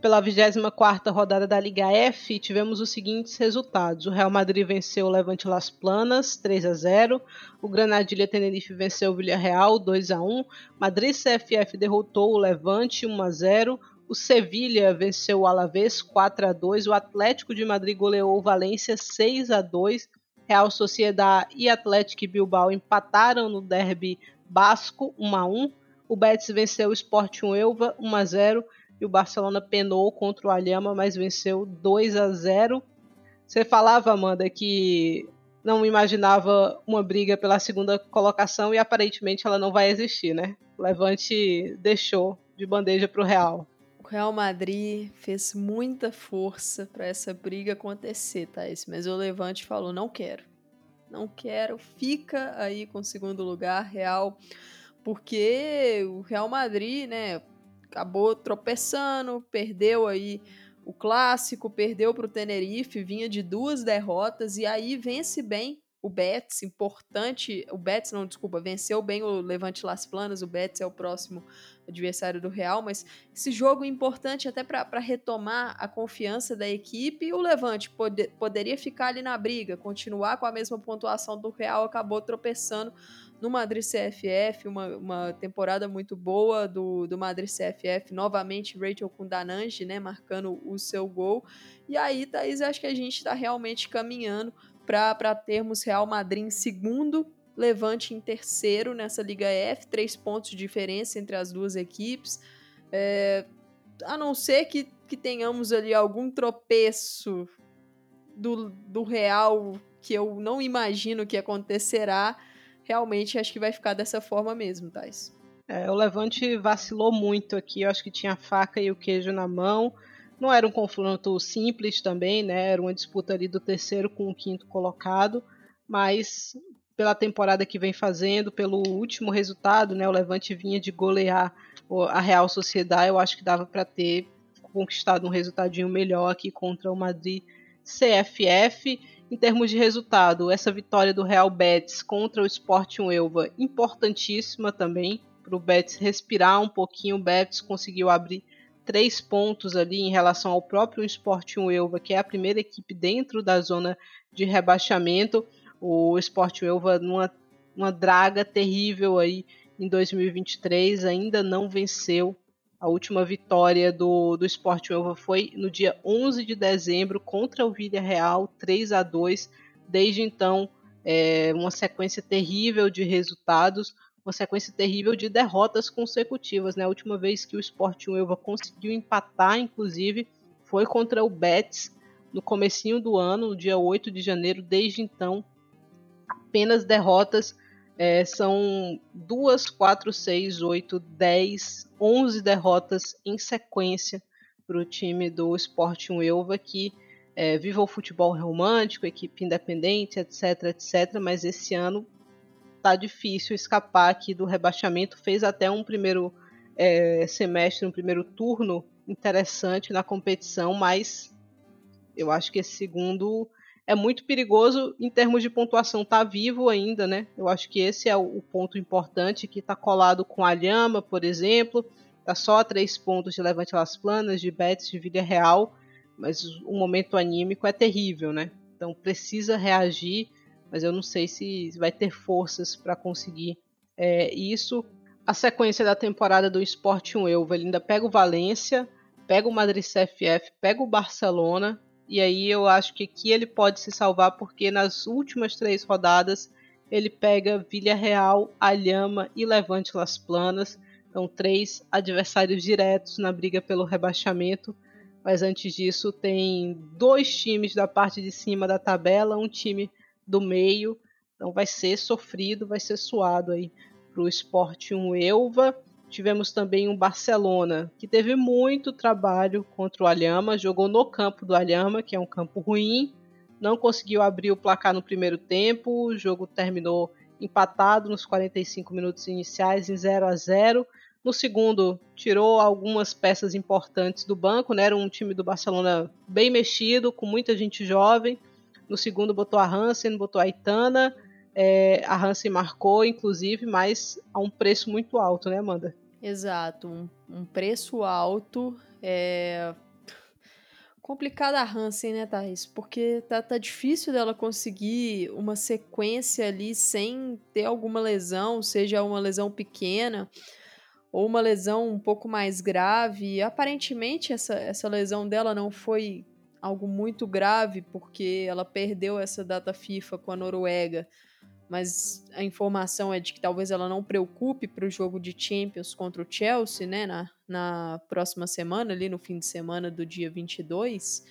[SPEAKER 1] Pela 24ª rodada da Liga F, tivemos os seguintes resultados. O Real Madrid venceu o Levante Las Planas, 3 a 0. O Granadilha Tenerife venceu o Villarreal, 2 a 1. Madrid CFF derrotou o Levante, 1 a 0. o Sevilha venceu o Alavés 4 a 2, o Atlético de Madrid goleou o Valência 6 a 2, Real Sociedad e Atlético Bilbao empataram no derby basco 1 a 1, o Betis venceu o Sporting Elva 1 a 0 e o Barcelona penou contra o Alhama, mas venceu 2 a 0. Você falava, Amanda, que não imaginava uma briga pela segunda colocação e aparentemente ela não vai existir, né? O Levante deixou de bandeja para o Real.
[SPEAKER 2] Real Madrid fez muita força para essa briga acontecer, Thais, mas o Levante falou: não quero. Não quero, fica aí com o segundo lugar, Real, porque o Real Madrid, né, acabou tropeçando, perdeu aí o clássico, perdeu para o Tenerife, vinha de duas derrotas e aí vence bem o Betis, importante, o Betis não, desculpa, venceu bem o Levante Las Planas, o Betis é o próximo adversário do Real, mas esse jogo importante até para retomar a confiança da equipe o Levante pode, poderia ficar ali na briga, continuar com a mesma pontuação do Real, acabou tropeçando no Madrid CFF, uma, uma temporada muito boa do, do Madrid CFF, novamente Rachel Kundananji, né, marcando o seu gol, e aí, Thaís, acho que a gente está realmente caminhando para termos Real Madrid em segundo, Levante em terceiro nessa Liga F, três pontos de diferença entre as duas equipes. É, a não ser que, que tenhamos ali algum tropeço do, do Real que eu não imagino que acontecerá, realmente acho que vai ficar dessa forma mesmo, Thais.
[SPEAKER 1] É, o Levante vacilou muito aqui, eu acho que tinha a faca e o queijo na mão. Não era um confronto simples também, né? Era uma disputa ali do terceiro com o quinto colocado, mas pela temporada que vem fazendo, pelo último resultado, né? O Levante vinha de golear a Real Sociedade, eu acho que dava para ter conquistado um resultadinho melhor aqui contra o Madrid CFF. Em termos de resultado, essa vitória do Real Betis contra o Sporting Elva, importantíssima também, para o Betis respirar um pouquinho. O Betis conseguiu abrir três pontos ali em relação ao próprio Sporting Elva, que é a primeira equipe dentro da zona de rebaixamento. O Sporting Elva numa uma draga terrível aí em 2023, ainda não venceu. A última vitória do, do Sporting Elva foi no dia 11 de dezembro contra o Villarreal, 3 a 2. Desde então, é, uma sequência terrível de resultados uma sequência terrível de derrotas consecutivas. Né? A última vez que o Sporting Elva conseguiu empatar, inclusive, foi contra o Betis no comecinho do ano, no dia 8 de janeiro. Desde então, apenas derrotas. É, são 2, 4, 6, 8, 10, 11 derrotas em sequência para o time do Sporting Elva, que é, viva o futebol romântico, equipe independente, etc, etc, mas esse ano tá difícil escapar aqui do rebaixamento. Fez até um primeiro é, semestre, um primeiro turno interessante na competição, mas eu acho que esse segundo é muito perigoso em termos de pontuação. Tá vivo ainda, né? Eu acho que esse é o, ponto importante que está colado com a Lhama, por exemplo. Tá só a três pontos de Levante Las Planas, de Betis, de Vida Real, mas o momento anímico é terrível, né? Então precisa reagir mas eu não sei se vai ter forças para conseguir é, isso. A sequência da temporada do Sporting Elva, ele ainda pega o Valência, pega o Madrid CFF, pega o Barcelona, e aí eu acho que aqui ele pode se salvar porque nas últimas três rodadas ele pega Villarreal, Alhama e Levante Las Planas. Então, três adversários diretos na briga pelo rebaixamento. Mas antes disso, tem dois times da parte de cima da tabela, um time do meio. Então vai ser sofrido, vai ser suado aí para o esporte um Elva. Tivemos também um Barcelona que teve muito trabalho contra o Alhama, jogou no campo do Alhama, que é um campo ruim, não conseguiu abrir o placar no primeiro tempo, o jogo terminou empatado nos 45 minutos iniciais em 0 a 0. No segundo, tirou algumas peças importantes do banco, né? Era um time do Barcelona bem mexido, com muita gente jovem. No segundo botou a Hansen, botou a Itana. É, a Hansen marcou, inclusive, mas a um preço muito alto, né, Amanda?
[SPEAKER 2] Exato, um, um preço alto. É complicada a Hansen, né, Thais? Porque tá, tá difícil dela conseguir uma sequência ali sem ter alguma lesão, seja uma lesão pequena. ou uma lesão um pouco mais grave. Aparentemente, essa, essa lesão dela não foi algo muito grave, porque ela perdeu essa data FIFA com a Noruega. Mas a informação é de que talvez ela não preocupe para o jogo de Champions contra o Chelsea, né? Na, na próxima semana, ali no fim de semana do dia 22.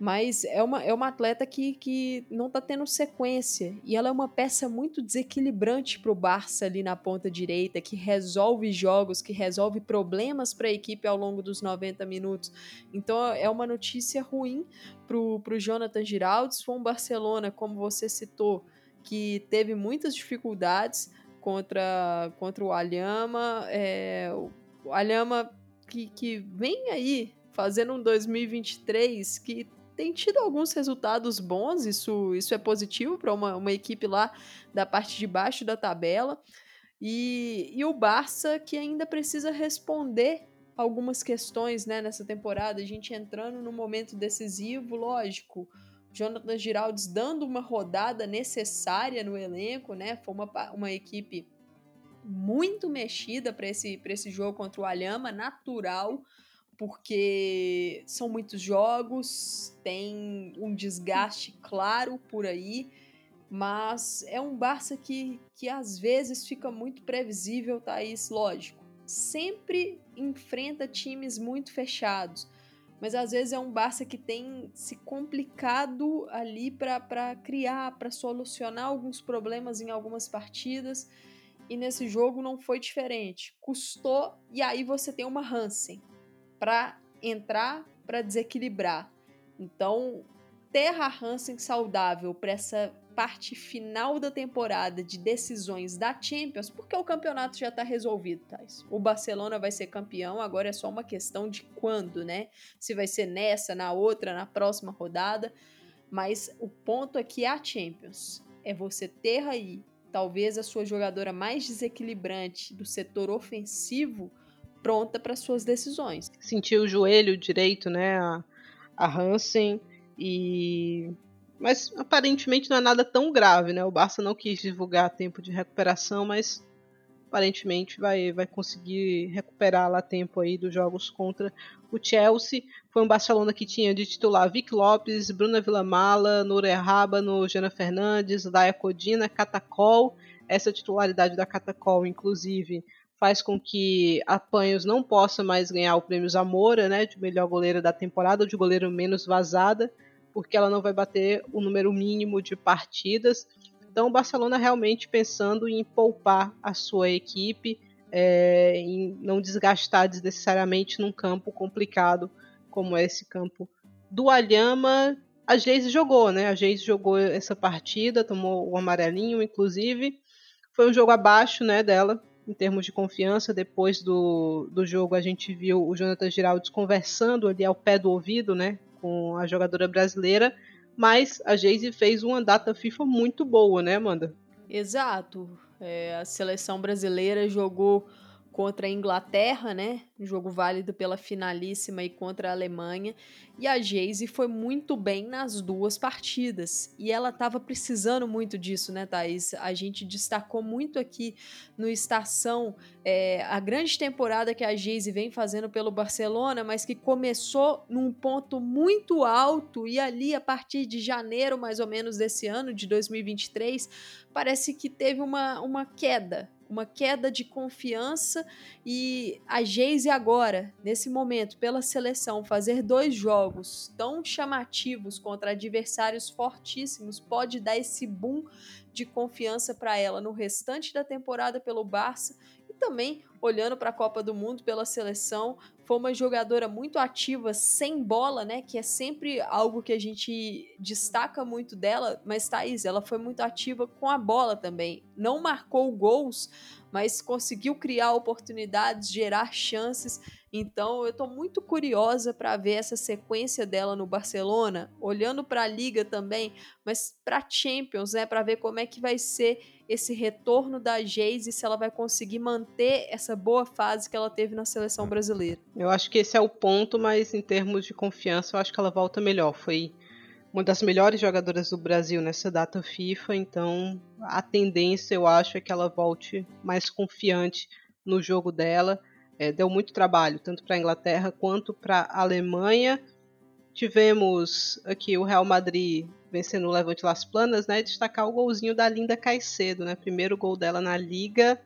[SPEAKER 2] Mas é uma, é uma atleta que, que não está tendo sequência. E ela é uma peça muito desequilibrante para o Barça ali na ponta direita, que resolve jogos, que resolve problemas para a equipe ao longo dos 90 minutos. Então é uma notícia ruim para o Jonathan Giraldes. Foi um Barcelona, como você citou, que teve muitas dificuldades contra, contra o Alhama. É, o Alhama que, que vem aí fazendo um 2023 que tem tido alguns resultados bons, isso, isso é positivo para uma, uma equipe lá da parte de baixo da tabela. E, e o Barça que ainda precisa responder algumas questões né, nessa temporada, a gente entrando no momento decisivo, lógico. Jonathan Giraldes dando uma rodada necessária no elenco, né? Foi uma, uma equipe muito mexida para esse, esse jogo contra o Alhama, natural porque são muitos jogos, tem um desgaste claro por aí, mas é um Barça que, que às vezes fica muito previsível, Thaís, lógico. Sempre enfrenta times muito fechados, mas às vezes é um Barça que tem se complicado ali para criar, para solucionar alguns problemas em algumas partidas. E nesse jogo não foi diferente. Custou, e aí você tem uma Hansen para entrar para desequilibrar. Então, ter a Hansen saudável para essa parte final da temporada de decisões da Champions, porque o campeonato já está resolvido, Thais. O Barcelona vai ser campeão, agora é só uma questão de quando, né? Se vai ser nessa, na outra, na próxima rodada. Mas o ponto aqui é a Champions. É você ter aí, talvez, a sua jogadora mais desequilibrante do setor ofensivo pronta para suas decisões.
[SPEAKER 1] Sentiu o joelho direito, né, a, a Hansen e mas aparentemente não é nada tão grave, né? O Barça não quis divulgar tempo de recuperação, mas aparentemente vai, vai conseguir recuperar lá tempo aí dos jogos contra o Chelsea. Foi um Barcelona que tinha de titular Vic Lopes, Bruna Villamala, Nura Rábano, Jana Fernandes, Daya Codina, Catacol. Essa titularidade da Catacol, inclusive, faz com que a Panhos não possa mais ganhar o prêmio Zamora, né, de melhor goleira da temporada, de goleiro menos vazada, porque ela não vai bater o número mínimo de partidas. Então o Barcelona realmente pensando em poupar a sua equipe, é, em não desgastar desnecessariamente num campo complicado como é esse campo do Alhama. A Geise jogou, né? A Geise jogou essa partida, tomou o amarelinho, inclusive. Foi um jogo abaixo, né, dela, em termos de confiança. Depois do, do jogo, a gente viu o Jonathan Giraldes conversando ali ao pé do ouvido, né, com a jogadora brasileira. Mas a Geise fez uma data FIFA muito boa, né, Amanda?
[SPEAKER 2] Exato. É, a seleção brasileira jogou contra a Inglaterra, né? Um jogo válido pela finalíssima e contra a Alemanha. E a Geise foi muito bem nas duas partidas. E ela estava precisando muito disso, né, Thaís? A gente destacou muito aqui no Estação é, a grande temporada que a Geise vem fazendo pelo Barcelona, mas que começou num ponto muito alto e ali a partir de janeiro, mais ou menos, desse ano, de 2023, parece que teve uma, uma queda uma queda de confiança e a Geise agora, nesse momento, pela seleção, fazer dois jogos tão chamativos contra adversários fortíssimos pode dar esse boom de confiança para ela no restante da temporada pelo Barça também olhando para a Copa do Mundo pela seleção, foi uma jogadora muito ativa sem bola, né? Que é sempre algo que a gente destaca muito dela, mas Thaís, ela foi muito ativa com a bola também. Não marcou gols, mas conseguiu criar oportunidades, gerar chances. Então eu estou muito curiosa para ver essa sequência dela no Barcelona, olhando para a liga também, mas para Champions, né, para ver como é que vai ser esse retorno da Geise, se ela vai conseguir manter essa boa fase que ela teve na seleção brasileira.
[SPEAKER 1] Eu acho que esse é o ponto, mas em termos de confiança, eu acho que ela volta melhor. Foi uma das melhores jogadoras do Brasil nessa data FIFA, então a tendência eu acho é que ela volte mais confiante no jogo dela. É, deu muito trabalho, tanto para a Inglaterra quanto para a Alemanha. Tivemos aqui o Real Madrid vencendo o Levante Las Planas, né? Destacar o golzinho da Linda Caicedo, né? Primeiro gol dela na Liga.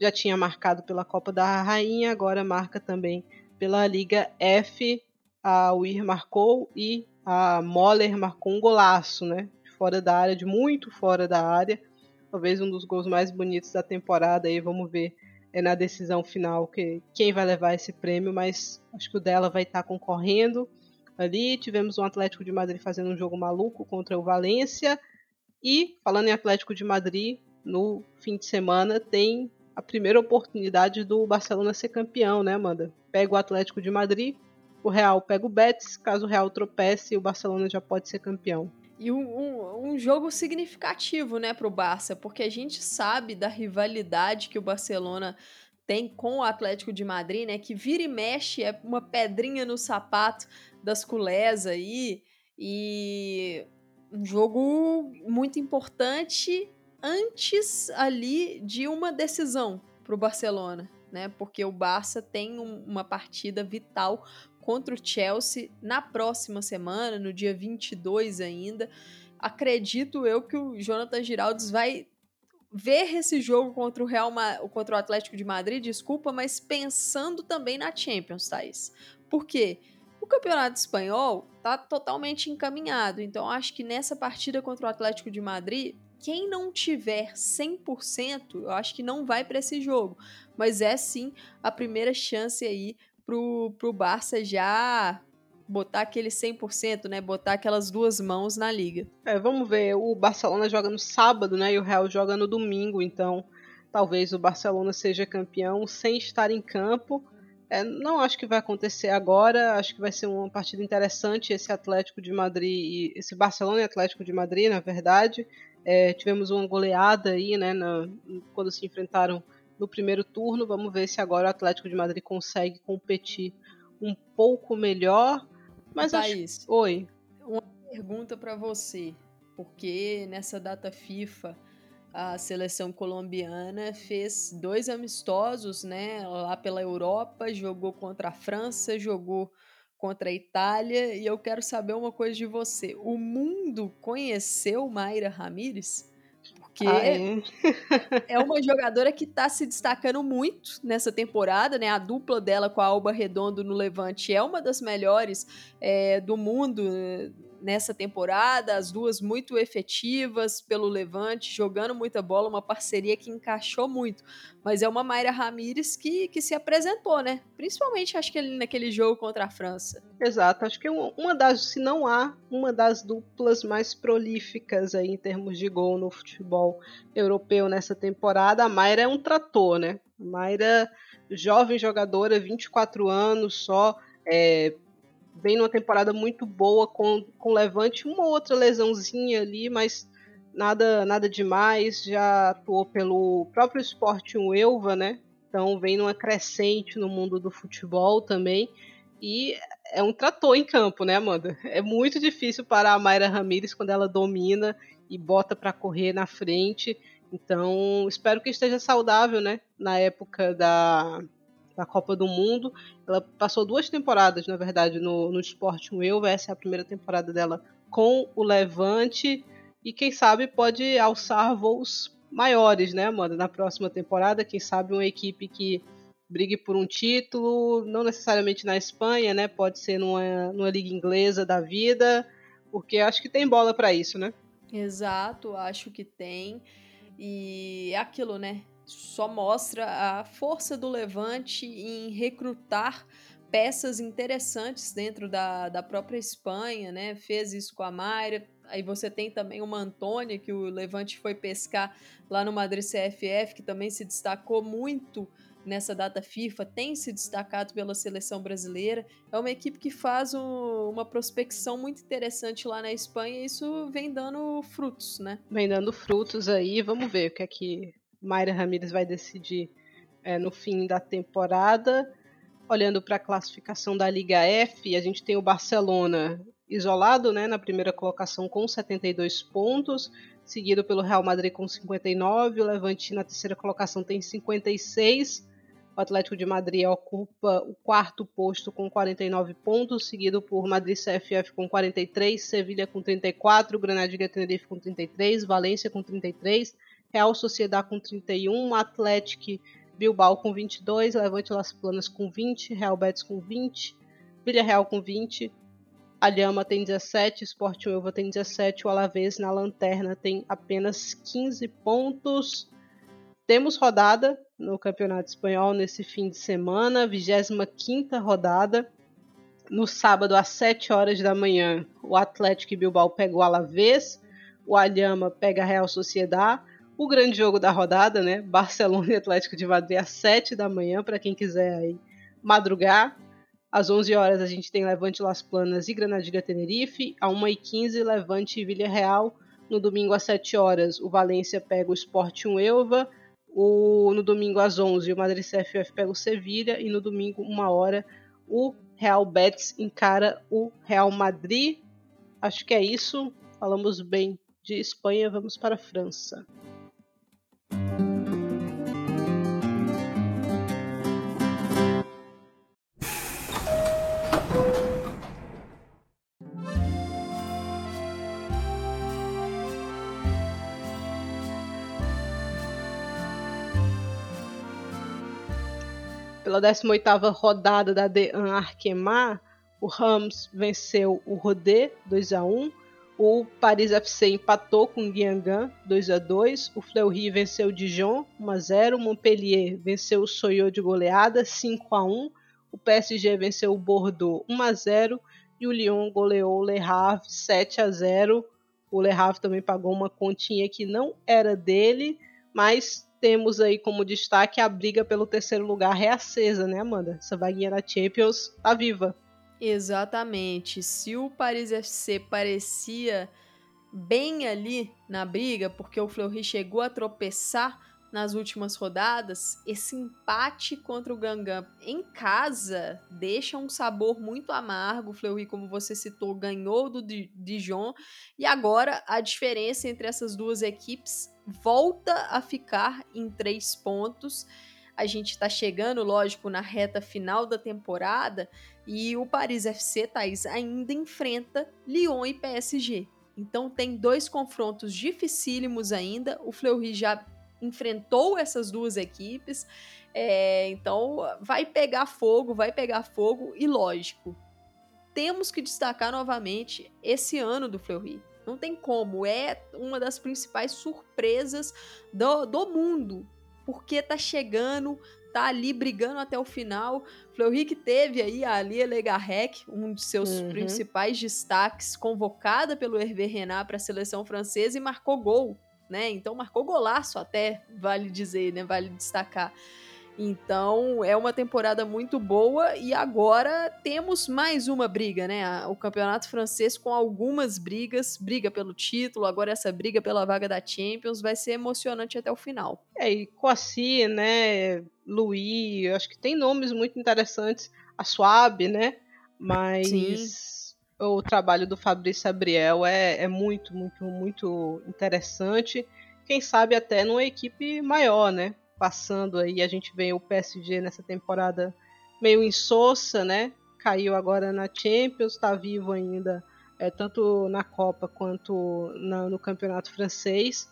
[SPEAKER 1] Já tinha marcado pela Copa da Rainha, agora marca também pela Liga F. A Weir marcou e a Moller marcou um golaço, né? Fora da área, de muito fora da área. Talvez um dos gols mais bonitos da temporada aí, vamos ver é na decisão final que quem vai levar esse prêmio, mas acho que o dela vai estar concorrendo ali. Tivemos um Atlético de Madrid fazendo um jogo maluco contra o Valência. E, falando em Atlético de Madrid, no fim de semana tem a primeira oportunidade do Barcelona ser campeão, né, Amanda? Pega o Atlético de Madrid, o Real pega o Betis, caso o Real tropece, o Barcelona já pode ser campeão.
[SPEAKER 2] E um, um, um jogo significativo, né, para o Barça, porque a gente sabe da rivalidade que o Barcelona tem com o Atlético de Madrid, né, que vira e mexe, é uma pedrinha no sapato das culés aí, e um jogo muito importante antes ali de uma decisão para o Barcelona, né? Porque o Barça tem um, uma partida vital contra o Chelsea na próxima semana, no dia 22 ainda. Acredito eu que o Jonathan Giraldes vai ver esse jogo contra o Real contra o Atlético de Madrid, desculpa, mas pensando também na Champions, Thaís. Por quê? O Campeonato Espanhol tá totalmente encaminhado, então acho que nessa partida contra o Atlético de Madrid, quem não tiver 100%, eu acho que não vai para esse jogo, mas é sim a primeira chance aí pro, pro Barça já botar aquele 100%, né? Botar aquelas duas mãos na liga.
[SPEAKER 1] É, vamos ver. O Barcelona joga no sábado, né? E o Real joga no domingo, então talvez o Barcelona seja campeão sem estar em campo. É, não acho que vai acontecer agora. Acho que vai ser uma partida interessante esse Atlético de Madrid, esse Barcelona e Atlético de Madrid, na verdade. É, tivemos uma goleada aí, né? Na, quando se enfrentaram no primeiro turno. Vamos ver se agora o Atlético de Madrid consegue competir um pouco melhor. Mas
[SPEAKER 2] Thaís,
[SPEAKER 1] acho... Oi.
[SPEAKER 2] Uma pergunta para você, porque nessa data FIFA a seleção colombiana fez dois amistosos, né, lá pela Europa, jogou contra a França, jogou contra a Itália, e eu quero saber uma coisa de você. O mundo conheceu Mayra Ramírez? Porque ah, é? [laughs] é uma jogadora que está se destacando muito nessa temporada, né? A dupla dela com a Alba Redondo no Levante é uma das melhores é, do mundo nessa temporada, as duas muito efetivas pelo Levante, jogando muita bola, uma parceria que encaixou muito. Mas é uma Mayra Ramírez que, que se apresentou, né? Principalmente acho que ali naquele jogo contra a França.
[SPEAKER 1] Exato, acho que uma das, se não há, uma das duplas mais prolíficas aí em termos de gol no futebol europeu nessa temporada. A Mayra é um trator, né? A Mayra, jovem jogadora, 24 anos só, é, vem numa temporada muito boa com, com Levante, uma outra lesãozinha ali, mas nada nada demais. Já atuou pelo próprio Sporting Elva, né? Então vem numa crescente no mundo do futebol também. E é um trator em campo, né, Amanda? É muito difícil parar a Mayra Ramírez quando ela domina e bota para correr na frente. Então, espero que esteja saudável, né? Na época da, da Copa do Mundo. Ela passou duas temporadas, na verdade, no, no Sporting Elva. Essa é a primeira temporada dela com o Levante. E quem sabe pode alçar voos maiores, né, Amanda? Na próxima temporada, quem sabe uma equipe que brigue por um título, não necessariamente na Espanha, né? Pode ser numa, numa liga inglesa da vida, porque acho que tem bola para isso, né?
[SPEAKER 2] Exato, acho que tem. E é aquilo, né? Só mostra a força do Levante em recrutar peças interessantes dentro da, da própria Espanha, né? Fez isso com a Mayra. Aí você tem também uma Antônia, que o Levante foi pescar lá no Madrid CFF, que também se destacou muito nessa data FIFA, tem se destacado pela seleção brasileira. É uma equipe que faz um, uma prospecção muito interessante lá na Espanha e isso vem dando frutos, né?
[SPEAKER 1] Vem dando frutos aí, vamos ver o que é que Mayra Ramírez vai decidir é, no fim da temporada. Olhando para a classificação da Liga F, a gente tem o Barcelona isolado né, na primeira colocação com 72 pontos, seguido pelo Real Madrid com 59, o Levante na terceira colocação tem 56. O Atlético de Madrid ocupa o quarto posto com 49 pontos, seguido por Madrid CFF com 43, Sevilha com 34, Granadilha Tenerife com 33, Valência com 33, Real Sociedad com 31, Atlético Bilbao com 22, Levante Las Planas com 20, Real Betis com 20, Villarreal com 20, Alhama tem 17, Sport Uva tem 17, o Alavés na lanterna tem apenas 15 pontos. Temos rodada no Campeonato Espanhol nesse fim de semana, 25 rodada. No sábado, às 7 horas da manhã, o Atlético Bilbao pega o Alavés, o Alhama pega a Real Sociedad. O grande jogo da rodada, né? Barcelona e Atlético de Madrid às 7 da manhã, para quem quiser aí madrugar. Às 11 horas a gente tem Levante Las Planas e Granadilha Tenerife. Às 1h15, Levante e Vila Real. No domingo às 7 horas, o Valência pega o Sport 1 Elva. O, no domingo às 11 o Madrid CFF pega o Sevilha e no domingo, uma hora, o Real Betis encara o Real Madrid. Acho que é isso. Falamos bem de Espanha, vamos para a França. Pela 18ª rodada da D1 Arkema, o Rams venceu o Rodé 2 a 1, o Paris FC empatou com o Guingamp 2 a 2, o Fleury venceu o Dijon 1 a 0, o Montpellier venceu o Soyot de goleada 5 a 1, o PSG venceu o Bordeaux 1 a 0 e o Lyon goleou o Le Havre 7 a 0. O Le Havre também pagou uma continha que não era dele, mas temos aí como destaque a briga pelo terceiro lugar reacesa, né, Amanda? Essa vaguinha na Champions tá viva.
[SPEAKER 2] Exatamente. Se o Paris FC parecia bem ali na briga, porque o Fleury chegou a tropeçar nas últimas rodadas, esse empate contra o Gangan em casa deixa um sabor muito amargo. O Fleury, como você citou, ganhou do Dijon e agora a diferença entre essas duas equipes volta a ficar em três pontos. A gente está chegando, lógico, na reta final da temporada e o Paris FC, Thaís, ainda enfrenta Lyon e PSG. Então tem dois confrontos dificílimos ainda. O Fleury já enfrentou essas duas equipes. É, então vai pegar fogo, vai pegar fogo e lógico. Temos que destacar novamente esse ano do Fleury. Não tem como. É uma das principais surpresas do, do mundo. Porque tá chegando, tá ali brigando até o final. Fleury que teve aí a Alia Legarrec, um de seus uhum. principais destaques, convocada pelo Hervé Renard para a seleção francesa e marcou gol, né? Então marcou golaço até, vale dizer, né? Vale destacar. Então é uma temporada muito boa e agora temos mais uma briga, né? O campeonato francês com algumas brigas, briga pelo título, agora essa briga pela vaga da Champions vai ser emocionante até o final.
[SPEAKER 1] É, e Coassi, né? Louis, acho que tem nomes muito interessantes, a Suave, né? Mas Sim. o trabalho do Fabrício Abriel é, é muito, muito, muito interessante. Quem sabe até numa equipe maior, né? Passando aí. A gente vê o PSG nessa temporada meio insossa, né? Caiu agora na Champions, está vivo ainda, é, tanto na Copa quanto na, no Campeonato Francês.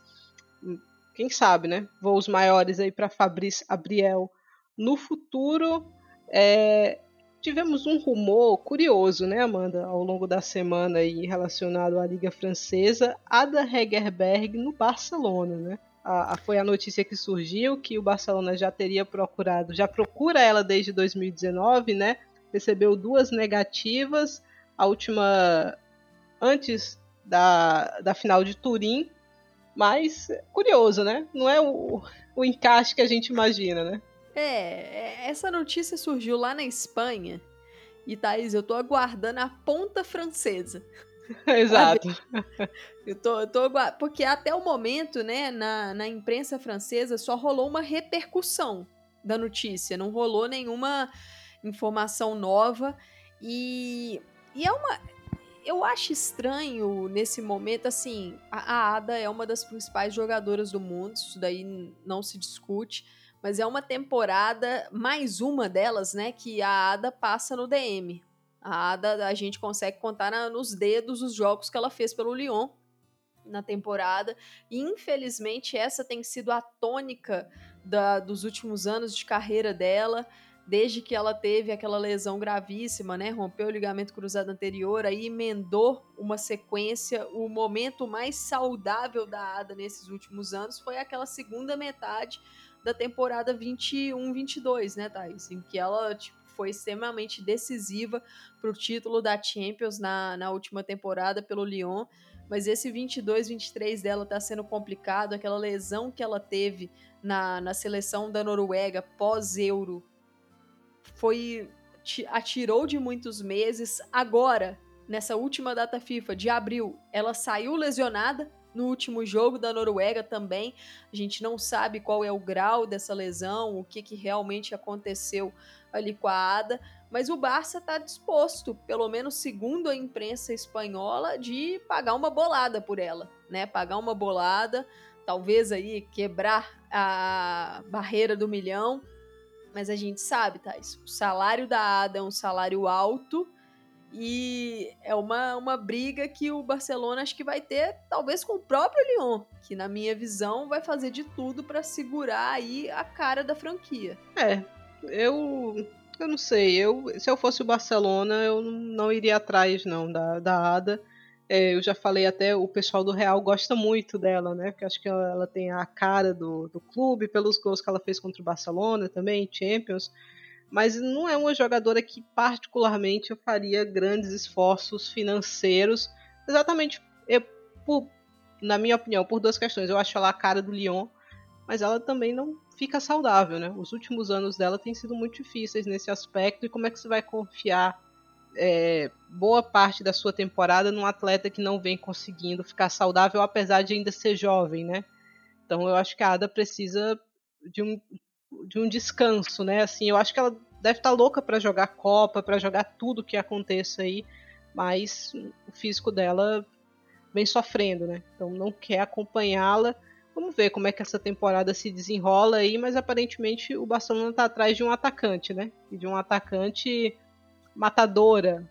[SPEAKER 1] Quem sabe, né? Voos maiores aí para Fabrice Abriel no futuro. É, tivemos um rumor curioso, né, Amanda, ao longo da semana aí relacionado à Liga Francesa, Ada Hegerberg no Barcelona, né? A, a, foi a notícia que surgiu que o Barcelona já teria procurado, já procura ela desde 2019, né? Recebeu duas negativas, a última antes da, da final de Turim, mas curioso, né? Não é o, o encaixe que a gente imagina, né?
[SPEAKER 2] É, é, essa notícia surgiu lá na Espanha. E Thaís, eu tô aguardando a ponta francesa. [laughs]
[SPEAKER 1] Exato. [laughs]
[SPEAKER 2] Eu tô, eu tô, porque até o momento, né, na, na imprensa francesa só rolou uma repercussão da notícia, não rolou nenhuma informação nova e, e é uma eu acho estranho nesse momento, assim, a, a Ada é uma das principais jogadoras do mundo, isso daí não se discute, mas é uma temporada, mais uma delas, né, que a Ada passa no DM. A Ada, a gente consegue contar na, nos dedos os jogos que ela fez pelo Lyon na temporada. E infelizmente essa tem sido a tônica da, dos últimos anos de carreira dela, desde que ela teve aquela lesão gravíssima, né? Rompeu o ligamento cruzado anterior, aí emendou uma sequência. O momento mais saudável da Ada nesses últimos anos foi aquela segunda metade da temporada 21-22, né, Thais? Em que ela tipo, foi extremamente decisiva para o título da Champions na, na última temporada pelo Lyon. Mas esse 22-23 dela tá sendo complicado. Aquela lesão que ela teve na, na seleção da Noruega pós-Euro foi atirou de muitos meses. Agora, nessa última data FIFA de abril, ela saiu lesionada no último jogo da Noruega também. A gente não sabe qual é o grau dessa lesão, o que, que realmente aconteceu ali com a Ada, mas o Barça está disposto, pelo menos segundo a imprensa espanhola, de pagar uma bolada por ela, né? Pagar uma bolada, talvez aí quebrar a barreira do milhão, mas a gente sabe, Thais, o salário da Ada é um salário alto e é uma, uma briga que o Barcelona acho que vai ter, talvez com o próprio Lyon, que na minha visão vai fazer de tudo para segurar aí a cara da franquia.
[SPEAKER 1] É, eu eu não sei, eu se eu fosse o Barcelona, eu não iria atrás não da, da Ada. É, eu já falei até, o pessoal do Real gosta muito dela, né? Porque acho que ela, ela tem a cara do, do clube, pelos gols que ela fez contra o Barcelona também, Champions mas não é uma jogadora que particularmente eu faria grandes esforços financeiros, exatamente eu, por, na minha opinião, por duas questões. Eu acho ela a cara do Lyon, mas ela também não fica saudável, né? Os últimos anos dela têm sido muito difíceis nesse aspecto, e como é que você vai confiar é, boa parte da sua temporada num atleta que não vem conseguindo ficar saudável, apesar de ainda ser jovem, né? Então eu acho que a Ada precisa de um de um descanso, né? Assim, eu acho que ela deve estar tá louca para jogar Copa, para jogar tudo que aconteça aí, mas o físico dela vem sofrendo, né? Então não quer acompanhá-la. Vamos ver como é que essa temporada se desenrola aí, mas aparentemente o Barcelona está atrás de um atacante, né? E de um atacante matadora,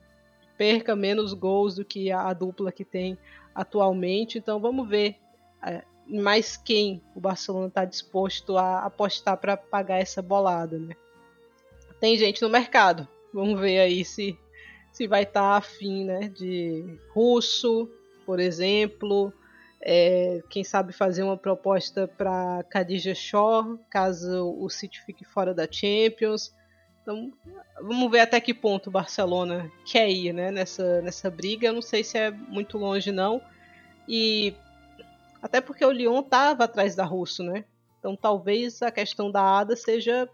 [SPEAKER 1] perca menos gols do que a, a dupla que tem atualmente. Então vamos ver é, mais quem o Barcelona está disposto a apostar para pagar essa bolada, né? Tem gente no mercado. Vamos ver aí se se vai estar tá afim, né? De russo, por exemplo. É, quem sabe fazer uma proposta para Khadija Shaw, caso o City fique fora da Champions. Então, vamos ver até que ponto o Barcelona quer ir né, nessa, nessa briga. Eu não sei se é muito longe, não. E até porque o Lyon estava atrás da Russo, né? Então talvez a questão da Ada seja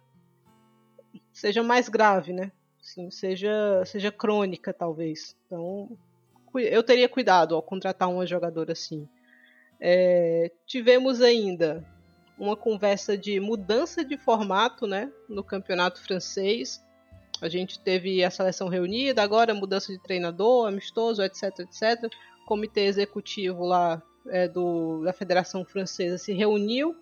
[SPEAKER 1] seja mais grave, né? Assim, seja seja crônica talvez. Então eu teria cuidado ao contratar uma jogadora assim. É, tivemos ainda uma conversa de mudança de formato, né, no campeonato francês. A gente teve a seleção reunida, agora mudança de treinador, amistoso, etc, etc. Comitê executivo lá é, do, da Federação Francesa se reuniu,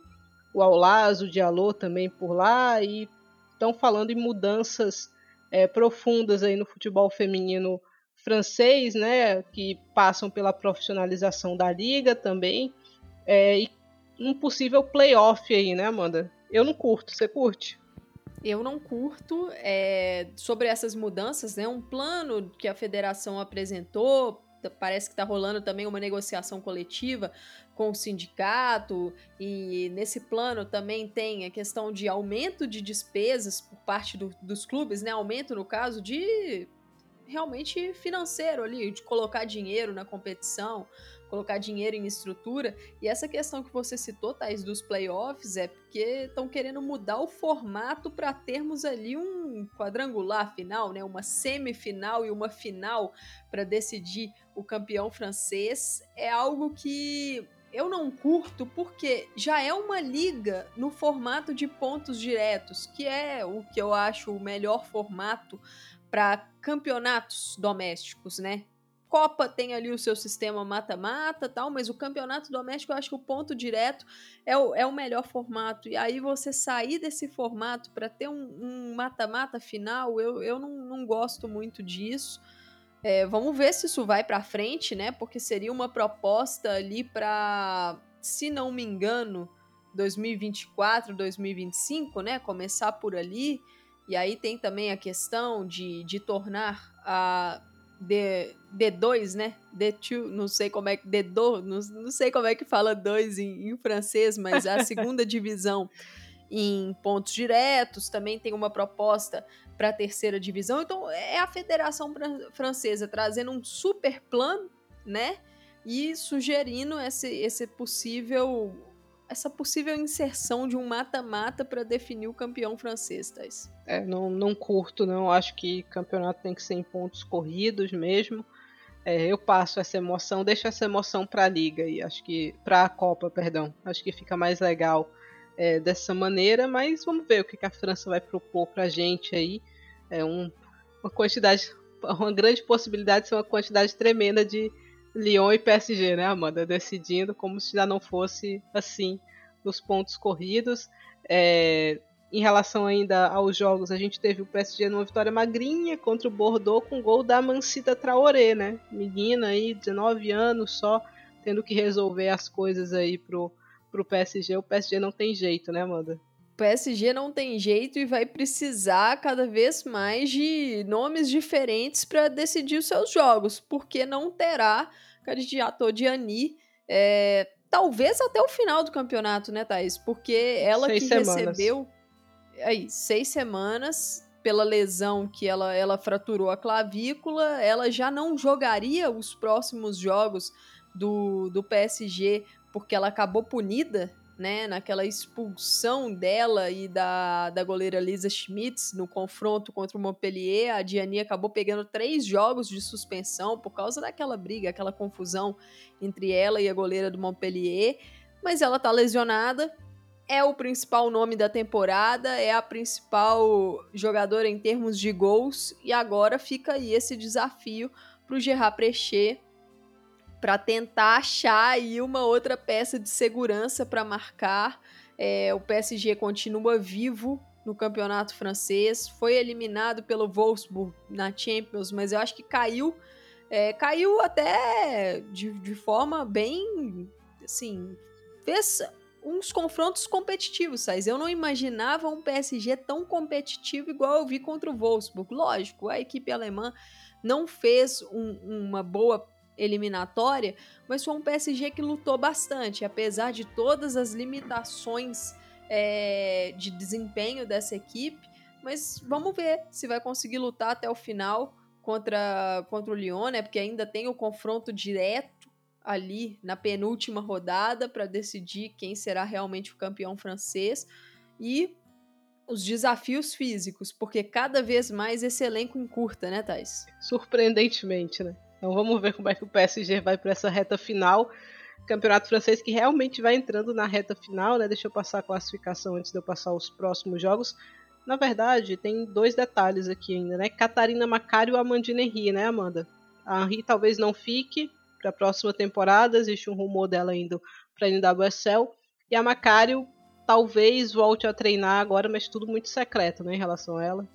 [SPEAKER 1] o Aulaz, o Diallo também por lá, e estão falando em mudanças é, profundas aí no futebol feminino francês, né, que passam pela profissionalização da liga também, é, e um possível playoff aí, né, Amanda? Eu não curto, você curte?
[SPEAKER 2] Eu não curto é, sobre essas mudanças, né? Um plano que a federação apresentou parece que está rolando também uma negociação coletiva com o sindicato, e nesse plano também tem a questão de aumento de despesas por parte do, dos clubes, né? Aumento, no caso, de realmente financeiro ali, de colocar dinheiro na competição, colocar dinheiro em estrutura. E essa questão que você citou, Thais, dos playoffs, é porque estão querendo mudar o formato para termos ali um quadrangular final, né? Uma semifinal e uma final para decidir o campeão francês. É algo que eu não curto porque já é uma liga no formato de pontos diretos, que é o que eu acho o melhor formato para campeonatos domésticos, né? Copa tem ali o seu sistema mata-mata tal, mas o campeonato doméstico eu acho que o ponto direto é o, é o melhor formato. E aí você sair desse formato para ter um mata-mata um final, eu, eu não, não gosto muito disso. É, vamos ver se isso vai para frente, né? Porque seria uma proposta ali para, se não me engano, 2024, 2025, né? Começar por ali. E aí tem também a questão de, de tornar a D, D2, né? D2, não sei como é que. D2, não, não sei como é que fala dois em, em francês, mas a segunda [laughs] divisão em pontos diretos, também tem uma proposta para a terceira divisão. Então, é a Federação Francesa trazendo um super plano, né? E sugerindo esse, esse possível essa possível inserção de um mata-mata para definir o campeão francês, Thais?
[SPEAKER 1] É, não, não curto, não. Acho que campeonato tem que ser em pontos corridos mesmo. É, eu passo essa emoção, deixo essa emoção para a liga e acho que para a Copa, perdão. Acho que fica mais legal é, dessa maneira, mas vamos ver o que, que a França vai propor para a gente aí. É um, uma quantidade, uma grande possibilidade de ser uma quantidade tremenda de Lyon e PSG, né, Amanda? Decidindo como se já não fosse assim nos pontos corridos. É, em relação ainda aos jogos, a gente teve o PSG numa vitória magrinha contra o Bordeaux com gol da Mancita Traoré, né? Menina aí, 19 anos só, tendo que resolver as coisas aí pro, pro PSG. O PSG não tem jeito, né, Amanda?
[SPEAKER 2] O PSG não tem jeito e vai precisar cada vez mais de nomes diferentes para decidir os seus jogos, porque não terá candidato Diani, é, talvez até o final do campeonato, né, Thaís? Porque ela seis que semanas. recebeu aí seis semanas pela lesão que ela, ela fraturou a clavícula, ela já não jogaria os próximos jogos do, do PSG porque ela acabou punida né, naquela expulsão dela e da, da goleira Lisa Schmitz no confronto contra o Montpellier, a Diani acabou pegando três jogos de suspensão por causa daquela briga, aquela confusão entre ela e a goleira do Montpellier, mas ela tá lesionada, é o principal nome da temporada, é a principal jogadora em termos de gols, e agora fica aí esse desafio pro Gerard Precher para tentar achar aí uma outra peça de segurança para marcar. É, o PSG continua vivo no campeonato francês, foi eliminado pelo Wolfsburg na Champions, mas eu acho que caiu, é, caiu até de, de forma bem, assim, fez uns confrontos competitivos, Sais. Eu não imaginava um PSG tão competitivo igual eu vi contra o Wolfsburg. Lógico, a equipe alemã não fez um, uma boa eliminatória, mas foi um PSG que lutou bastante, apesar de todas as limitações é, de desempenho dessa equipe. Mas vamos ver se vai conseguir lutar até o final contra, contra o Lyon, né? Porque ainda tem o confronto direto ali na penúltima rodada para decidir quem será realmente o campeão francês. E os desafios físicos, porque cada vez mais esse elenco encurta, né, Thais?
[SPEAKER 1] Surpreendentemente, né? Então vamos ver como é que o PSG vai para essa reta final. Campeonato francês que realmente vai entrando na reta final, né? Deixa eu passar a classificação antes de eu passar os próximos jogos. Na verdade, tem dois detalhes aqui ainda, né? Catarina Macário e Amandine Henry, né, Amanda? A Henry talvez não fique para a próxima temporada, existe um rumor dela indo para a NWSL. E a Macário talvez volte a treinar agora, mas tudo muito secreto, né, em relação a ela.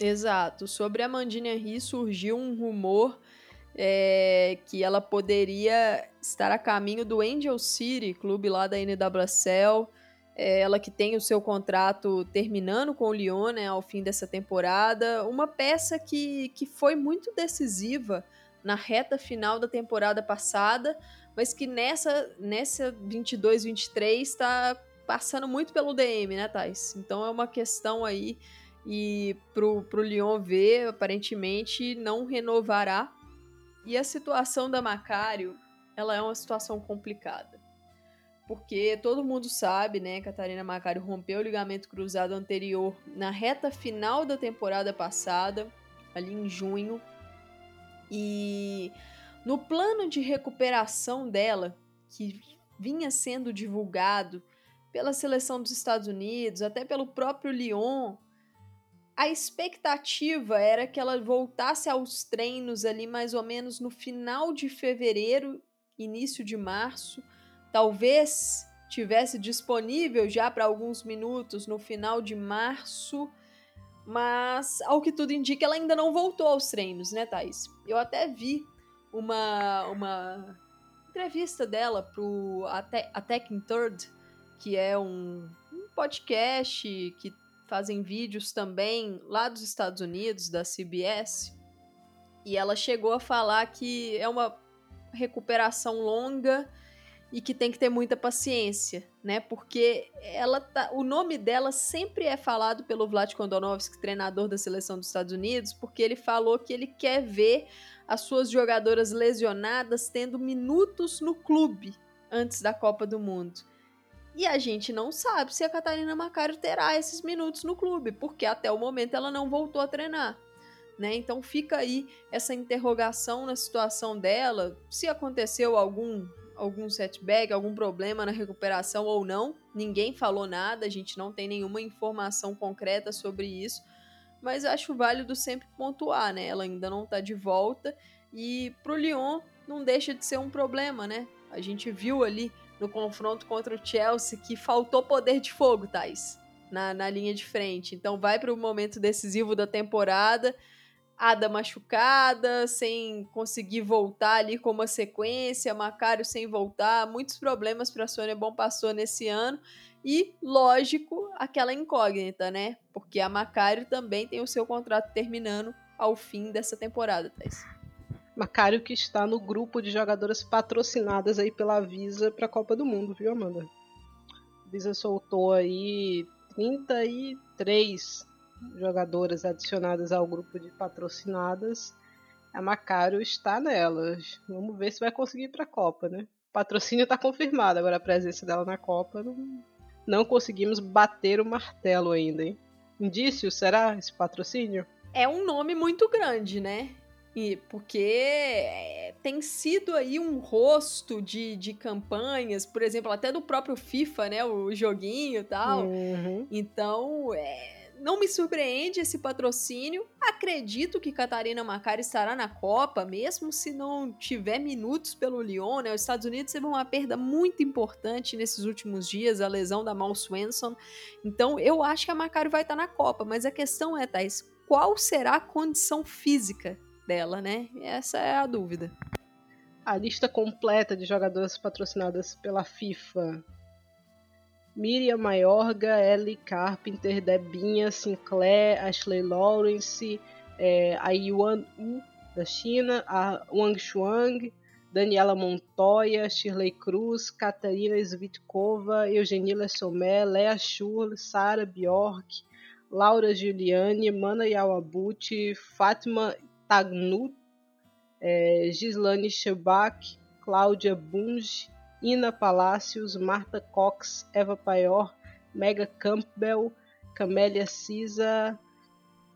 [SPEAKER 2] Exato. Sobre a Amandine Henry surgiu um rumor é, que ela poderia estar a caminho do Angel City, clube lá da NWSL. É, ela que tem o seu contrato terminando com o Lyon né, ao fim dessa temporada. Uma peça que, que foi muito decisiva na reta final da temporada passada, mas que nessa, nessa 22-23 está passando muito pelo DM, né, Thais? Então é uma questão aí. E pro, pro Lyon ver, aparentemente não renovará e a situação da Macário, ela é uma situação complicada. Porque todo mundo sabe, né, Catarina Macário rompeu o ligamento cruzado anterior na reta final da temporada passada, ali em junho. E no plano de recuperação dela, que vinha sendo divulgado pela seleção dos Estados Unidos, até pelo próprio Lyon, a expectativa era que ela voltasse aos treinos ali mais ou menos no final de fevereiro, início de março. Talvez tivesse disponível já para alguns minutos no final de março, mas ao que tudo indica, ela ainda não voltou aos treinos, né, Thais? Eu até vi uma, uma entrevista dela pro Attack in Third, que é um, um podcast que fazem vídeos também lá dos Estados Unidos, da CBS. E ela chegou a falar que é uma recuperação longa e que tem que ter muita paciência, né? Porque ela tá, o nome dela sempre é falado pelo Vlad Kondonovski, treinador da seleção dos Estados Unidos, porque ele falou que ele quer ver as suas jogadoras lesionadas tendo minutos no clube antes da Copa do Mundo. E a gente não sabe se a Catarina Macário terá esses minutos no clube, porque até o momento ela não voltou a treinar. Né? Então fica aí essa interrogação na situação dela, se aconteceu algum algum setback, algum problema na recuperação ou não. Ninguém falou nada, a gente não tem nenhuma informação concreta sobre isso mas acho válido sempre pontuar, né? Ela ainda não tá de volta e pro Lyon não deixa de ser um problema, né? A gente viu ali no confronto contra o Chelsea que faltou poder de fogo, Thais, na, na linha de frente. Então vai para o momento decisivo da temporada, Ada machucada, sem conseguir voltar ali com uma sequência, Macário sem voltar, muitos problemas para a Sônia Bom passou nesse ano. E, lógico, aquela incógnita, né? Porque a Macário também tem o seu contrato terminando ao fim dessa temporada, Thais.
[SPEAKER 1] Macário que está no grupo de jogadoras patrocinadas aí pela Visa para a Copa do Mundo, viu, Amanda? A Visa soltou aí 33 jogadoras adicionadas ao grupo de patrocinadas. A Macário está nelas. Vamos ver se vai conseguir ir para a Copa, né? O patrocínio está confirmado, agora a presença dela na Copa não, não conseguimos bater o martelo ainda, hein? Indício, será esse patrocínio?
[SPEAKER 2] É um nome muito grande, né? E porque é, tem sido aí um rosto de, de campanhas, por exemplo, até do próprio FIFA, né? O joguinho e tal. Uhum. Então, é, não me surpreende esse patrocínio. Acredito que Catarina Macari estará na Copa, mesmo se não tiver minutos pelo Lyon, né? Os Estados Unidos teve uma perda muito importante nesses últimos dias, a lesão da Mal Swenson. Então, eu acho que a Macari vai estar na Copa, mas a questão é, Thais, qual será a condição física dela, né? Essa é a dúvida.
[SPEAKER 1] A lista completa de jogadoras patrocinadas pela FIFA Miriam Mayorga, Ellie Carpenter, Debinha Sinclair, Ashley Lawrence, é, a Yuan Wu da China, a Wang Shuang, Daniela Montoya, Shirley Cruz, Catarina Svitkova, Eugenila Somé, Lea Schurl, Sara Bjork, Laura Giuliani, Mana Yawabuchi, Fátima Tagnut, é, Gislane Schebach, Cláudia Bunge, Ina Palacios, Marta Cox, Eva Paior, Mega Campbell, Camélia Cisa,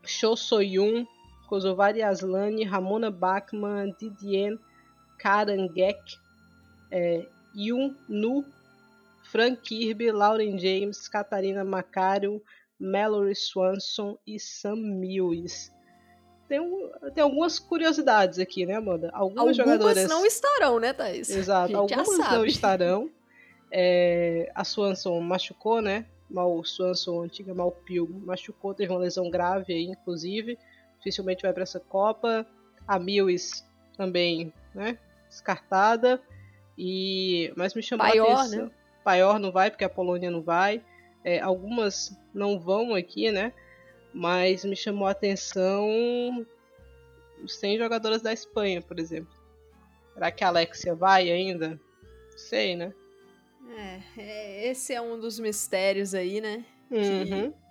[SPEAKER 1] Cho Soyun, Kosovari Aslani, Ramona Bachmann, Didier Karangek, é, Yun Nu, Frank Kirby, Lauren James, Catarina Macario, Mallory Swanson e Sam Mills tem, um, tem algumas curiosidades aqui, né, Amanda?
[SPEAKER 2] Algumas, algumas jogadoras. não estarão, né, Thaís?
[SPEAKER 1] Exato, algumas não estarão. É, a Swanson machucou, né? Mal Swanson, antiga Malpil, machucou, teve uma lesão grave aí, inclusive. Dificilmente vai para essa Copa. A Mills também, né? Descartada. E mas me chamou Paior, a atenção. Né? Paior não vai porque a Polônia não vai. É, algumas não vão aqui, né? Mas me chamou a atenção 100 jogadoras da Espanha, por exemplo. Será que a Alexia vai ainda? Sei, né?
[SPEAKER 2] É, é esse é um dos mistérios aí, né? Uhum. Que...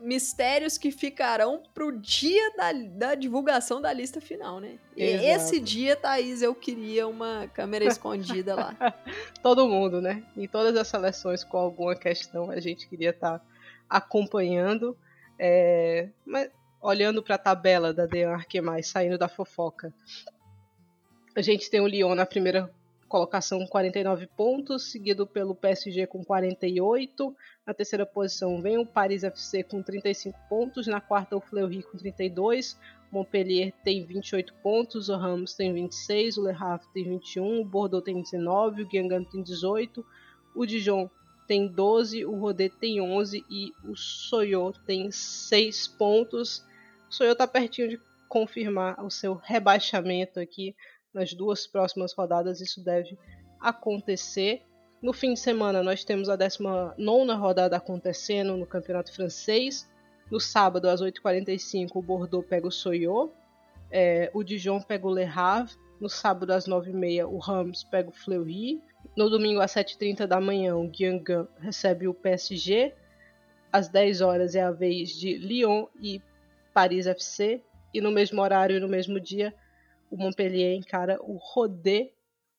[SPEAKER 2] Mistérios que ficarão pro dia da, da divulgação da lista final, né? E esse dia, Thaís, eu queria uma câmera escondida lá. [laughs]
[SPEAKER 1] Todo mundo, né? Em todas as seleções com alguma questão a gente queria estar tá acompanhando. É, mas olhando para a tabela da The Mais saindo da fofoca, a gente tem o Lyon na primeira colocação com 49 pontos, seguido pelo PSG com 48. Na terceira posição vem o Paris FC com 35 pontos, na quarta o Fleury com 32, Montpellier tem 28 pontos, o Ramos tem 26, o Le Havre tem 21, o Bordeaux tem 19, o Guingamp tem 18, o Dijon tem 12, o Rodé tem 11 e o Soyo tem 6 pontos. O Soyo está pertinho de confirmar o seu rebaixamento aqui nas duas próximas rodadas, isso deve acontecer. No fim de semana, nós temos a 19 rodada acontecendo no Campeonato Francês. No sábado, às 8h45, o Bordeaux pega o Soyo. É, o Dijon pega o Le Havre. No sábado, às 9h30, o Rams pega o Fleury. No domingo, às 7h30 da manhã, o Guingamp recebe o PSG. Às 10 horas é a vez de Lyon e Paris FC. E no mesmo horário e no mesmo dia, o Montpellier encara o Rodé.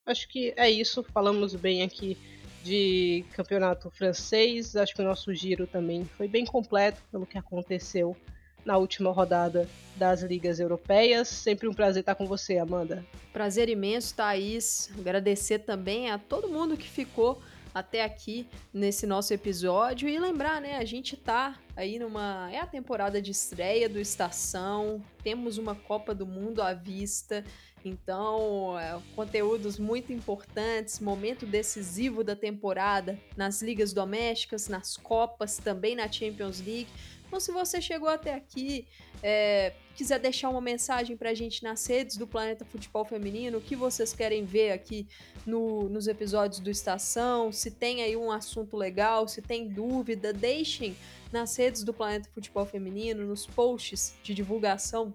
[SPEAKER 1] Acho que é isso. Falamos bem aqui de campeonato francês. Acho que o nosso giro também foi bem completo pelo que aconteceu na última rodada das ligas europeias. Sempre um prazer estar com você, Amanda.
[SPEAKER 2] Prazer imenso, Thaís. Agradecer também a todo mundo que ficou até aqui nesse nosso episódio e lembrar, né, a gente tá aí numa é a temporada de estreia do Estação, temos uma Copa do Mundo à vista. Então, é, conteúdos muito importantes, momento decisivo da temporada nas ligas domésticas, nas Copas, também na Champions League. Então, se você chegou até aqui, é, quiser deixar uma mensagem para a gente nas redes do Planeta Futebol Feminino, o que vocês querem ver aqui no, nos episódios do Estação, se tem aí um assunto legal, se tem dúvida, deixem nas redes do Planeta Futebol Feminino, nos posts de divulgação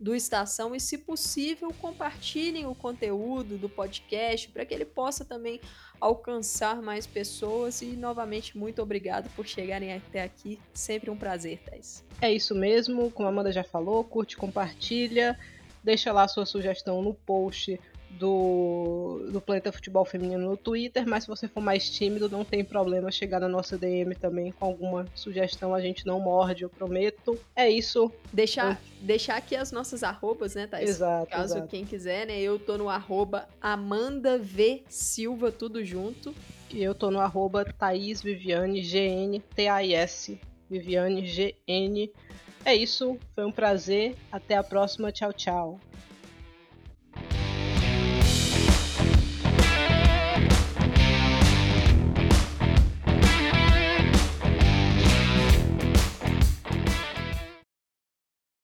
[SPEAKER 2] do Estação e, se possível, compartilhem o conteúdo do podcast para que ele possa também alcançar mais pessoas. E, novamente, muito obrigado por chegarem até aqui. Sempre um prazer, Thais.
[SPEAKER 1] É isso mesmo, como a Amanda já falou, curte, compartilha, deixa lá sua sugestão no post do, do Planeta Futebol Feminino no Twitter, mas se você for mais tímido, não tem problema chegar na nossa DM também com alguma sugestão, a gente não morde, eu prometo. É isso.
[SPEAKER 2] Deixar, eu... deixar aqui as nossas arrobas, né, Thais?
[SPEAKER 1] Exato.
[SPEAKER 2] Caso
[SPEAKER 1] exato.
[SPEAKER 2] quem quiser, né? Eu tô no arroba Amanda V Silva, tudo junto.
[SPEAKER 1] E eu tô no arroba Thaís Viviane, G-N, T-A-I-S, Viviane, G-N. É isso, foi um prazer. Até a próxima. Tchau, tchau.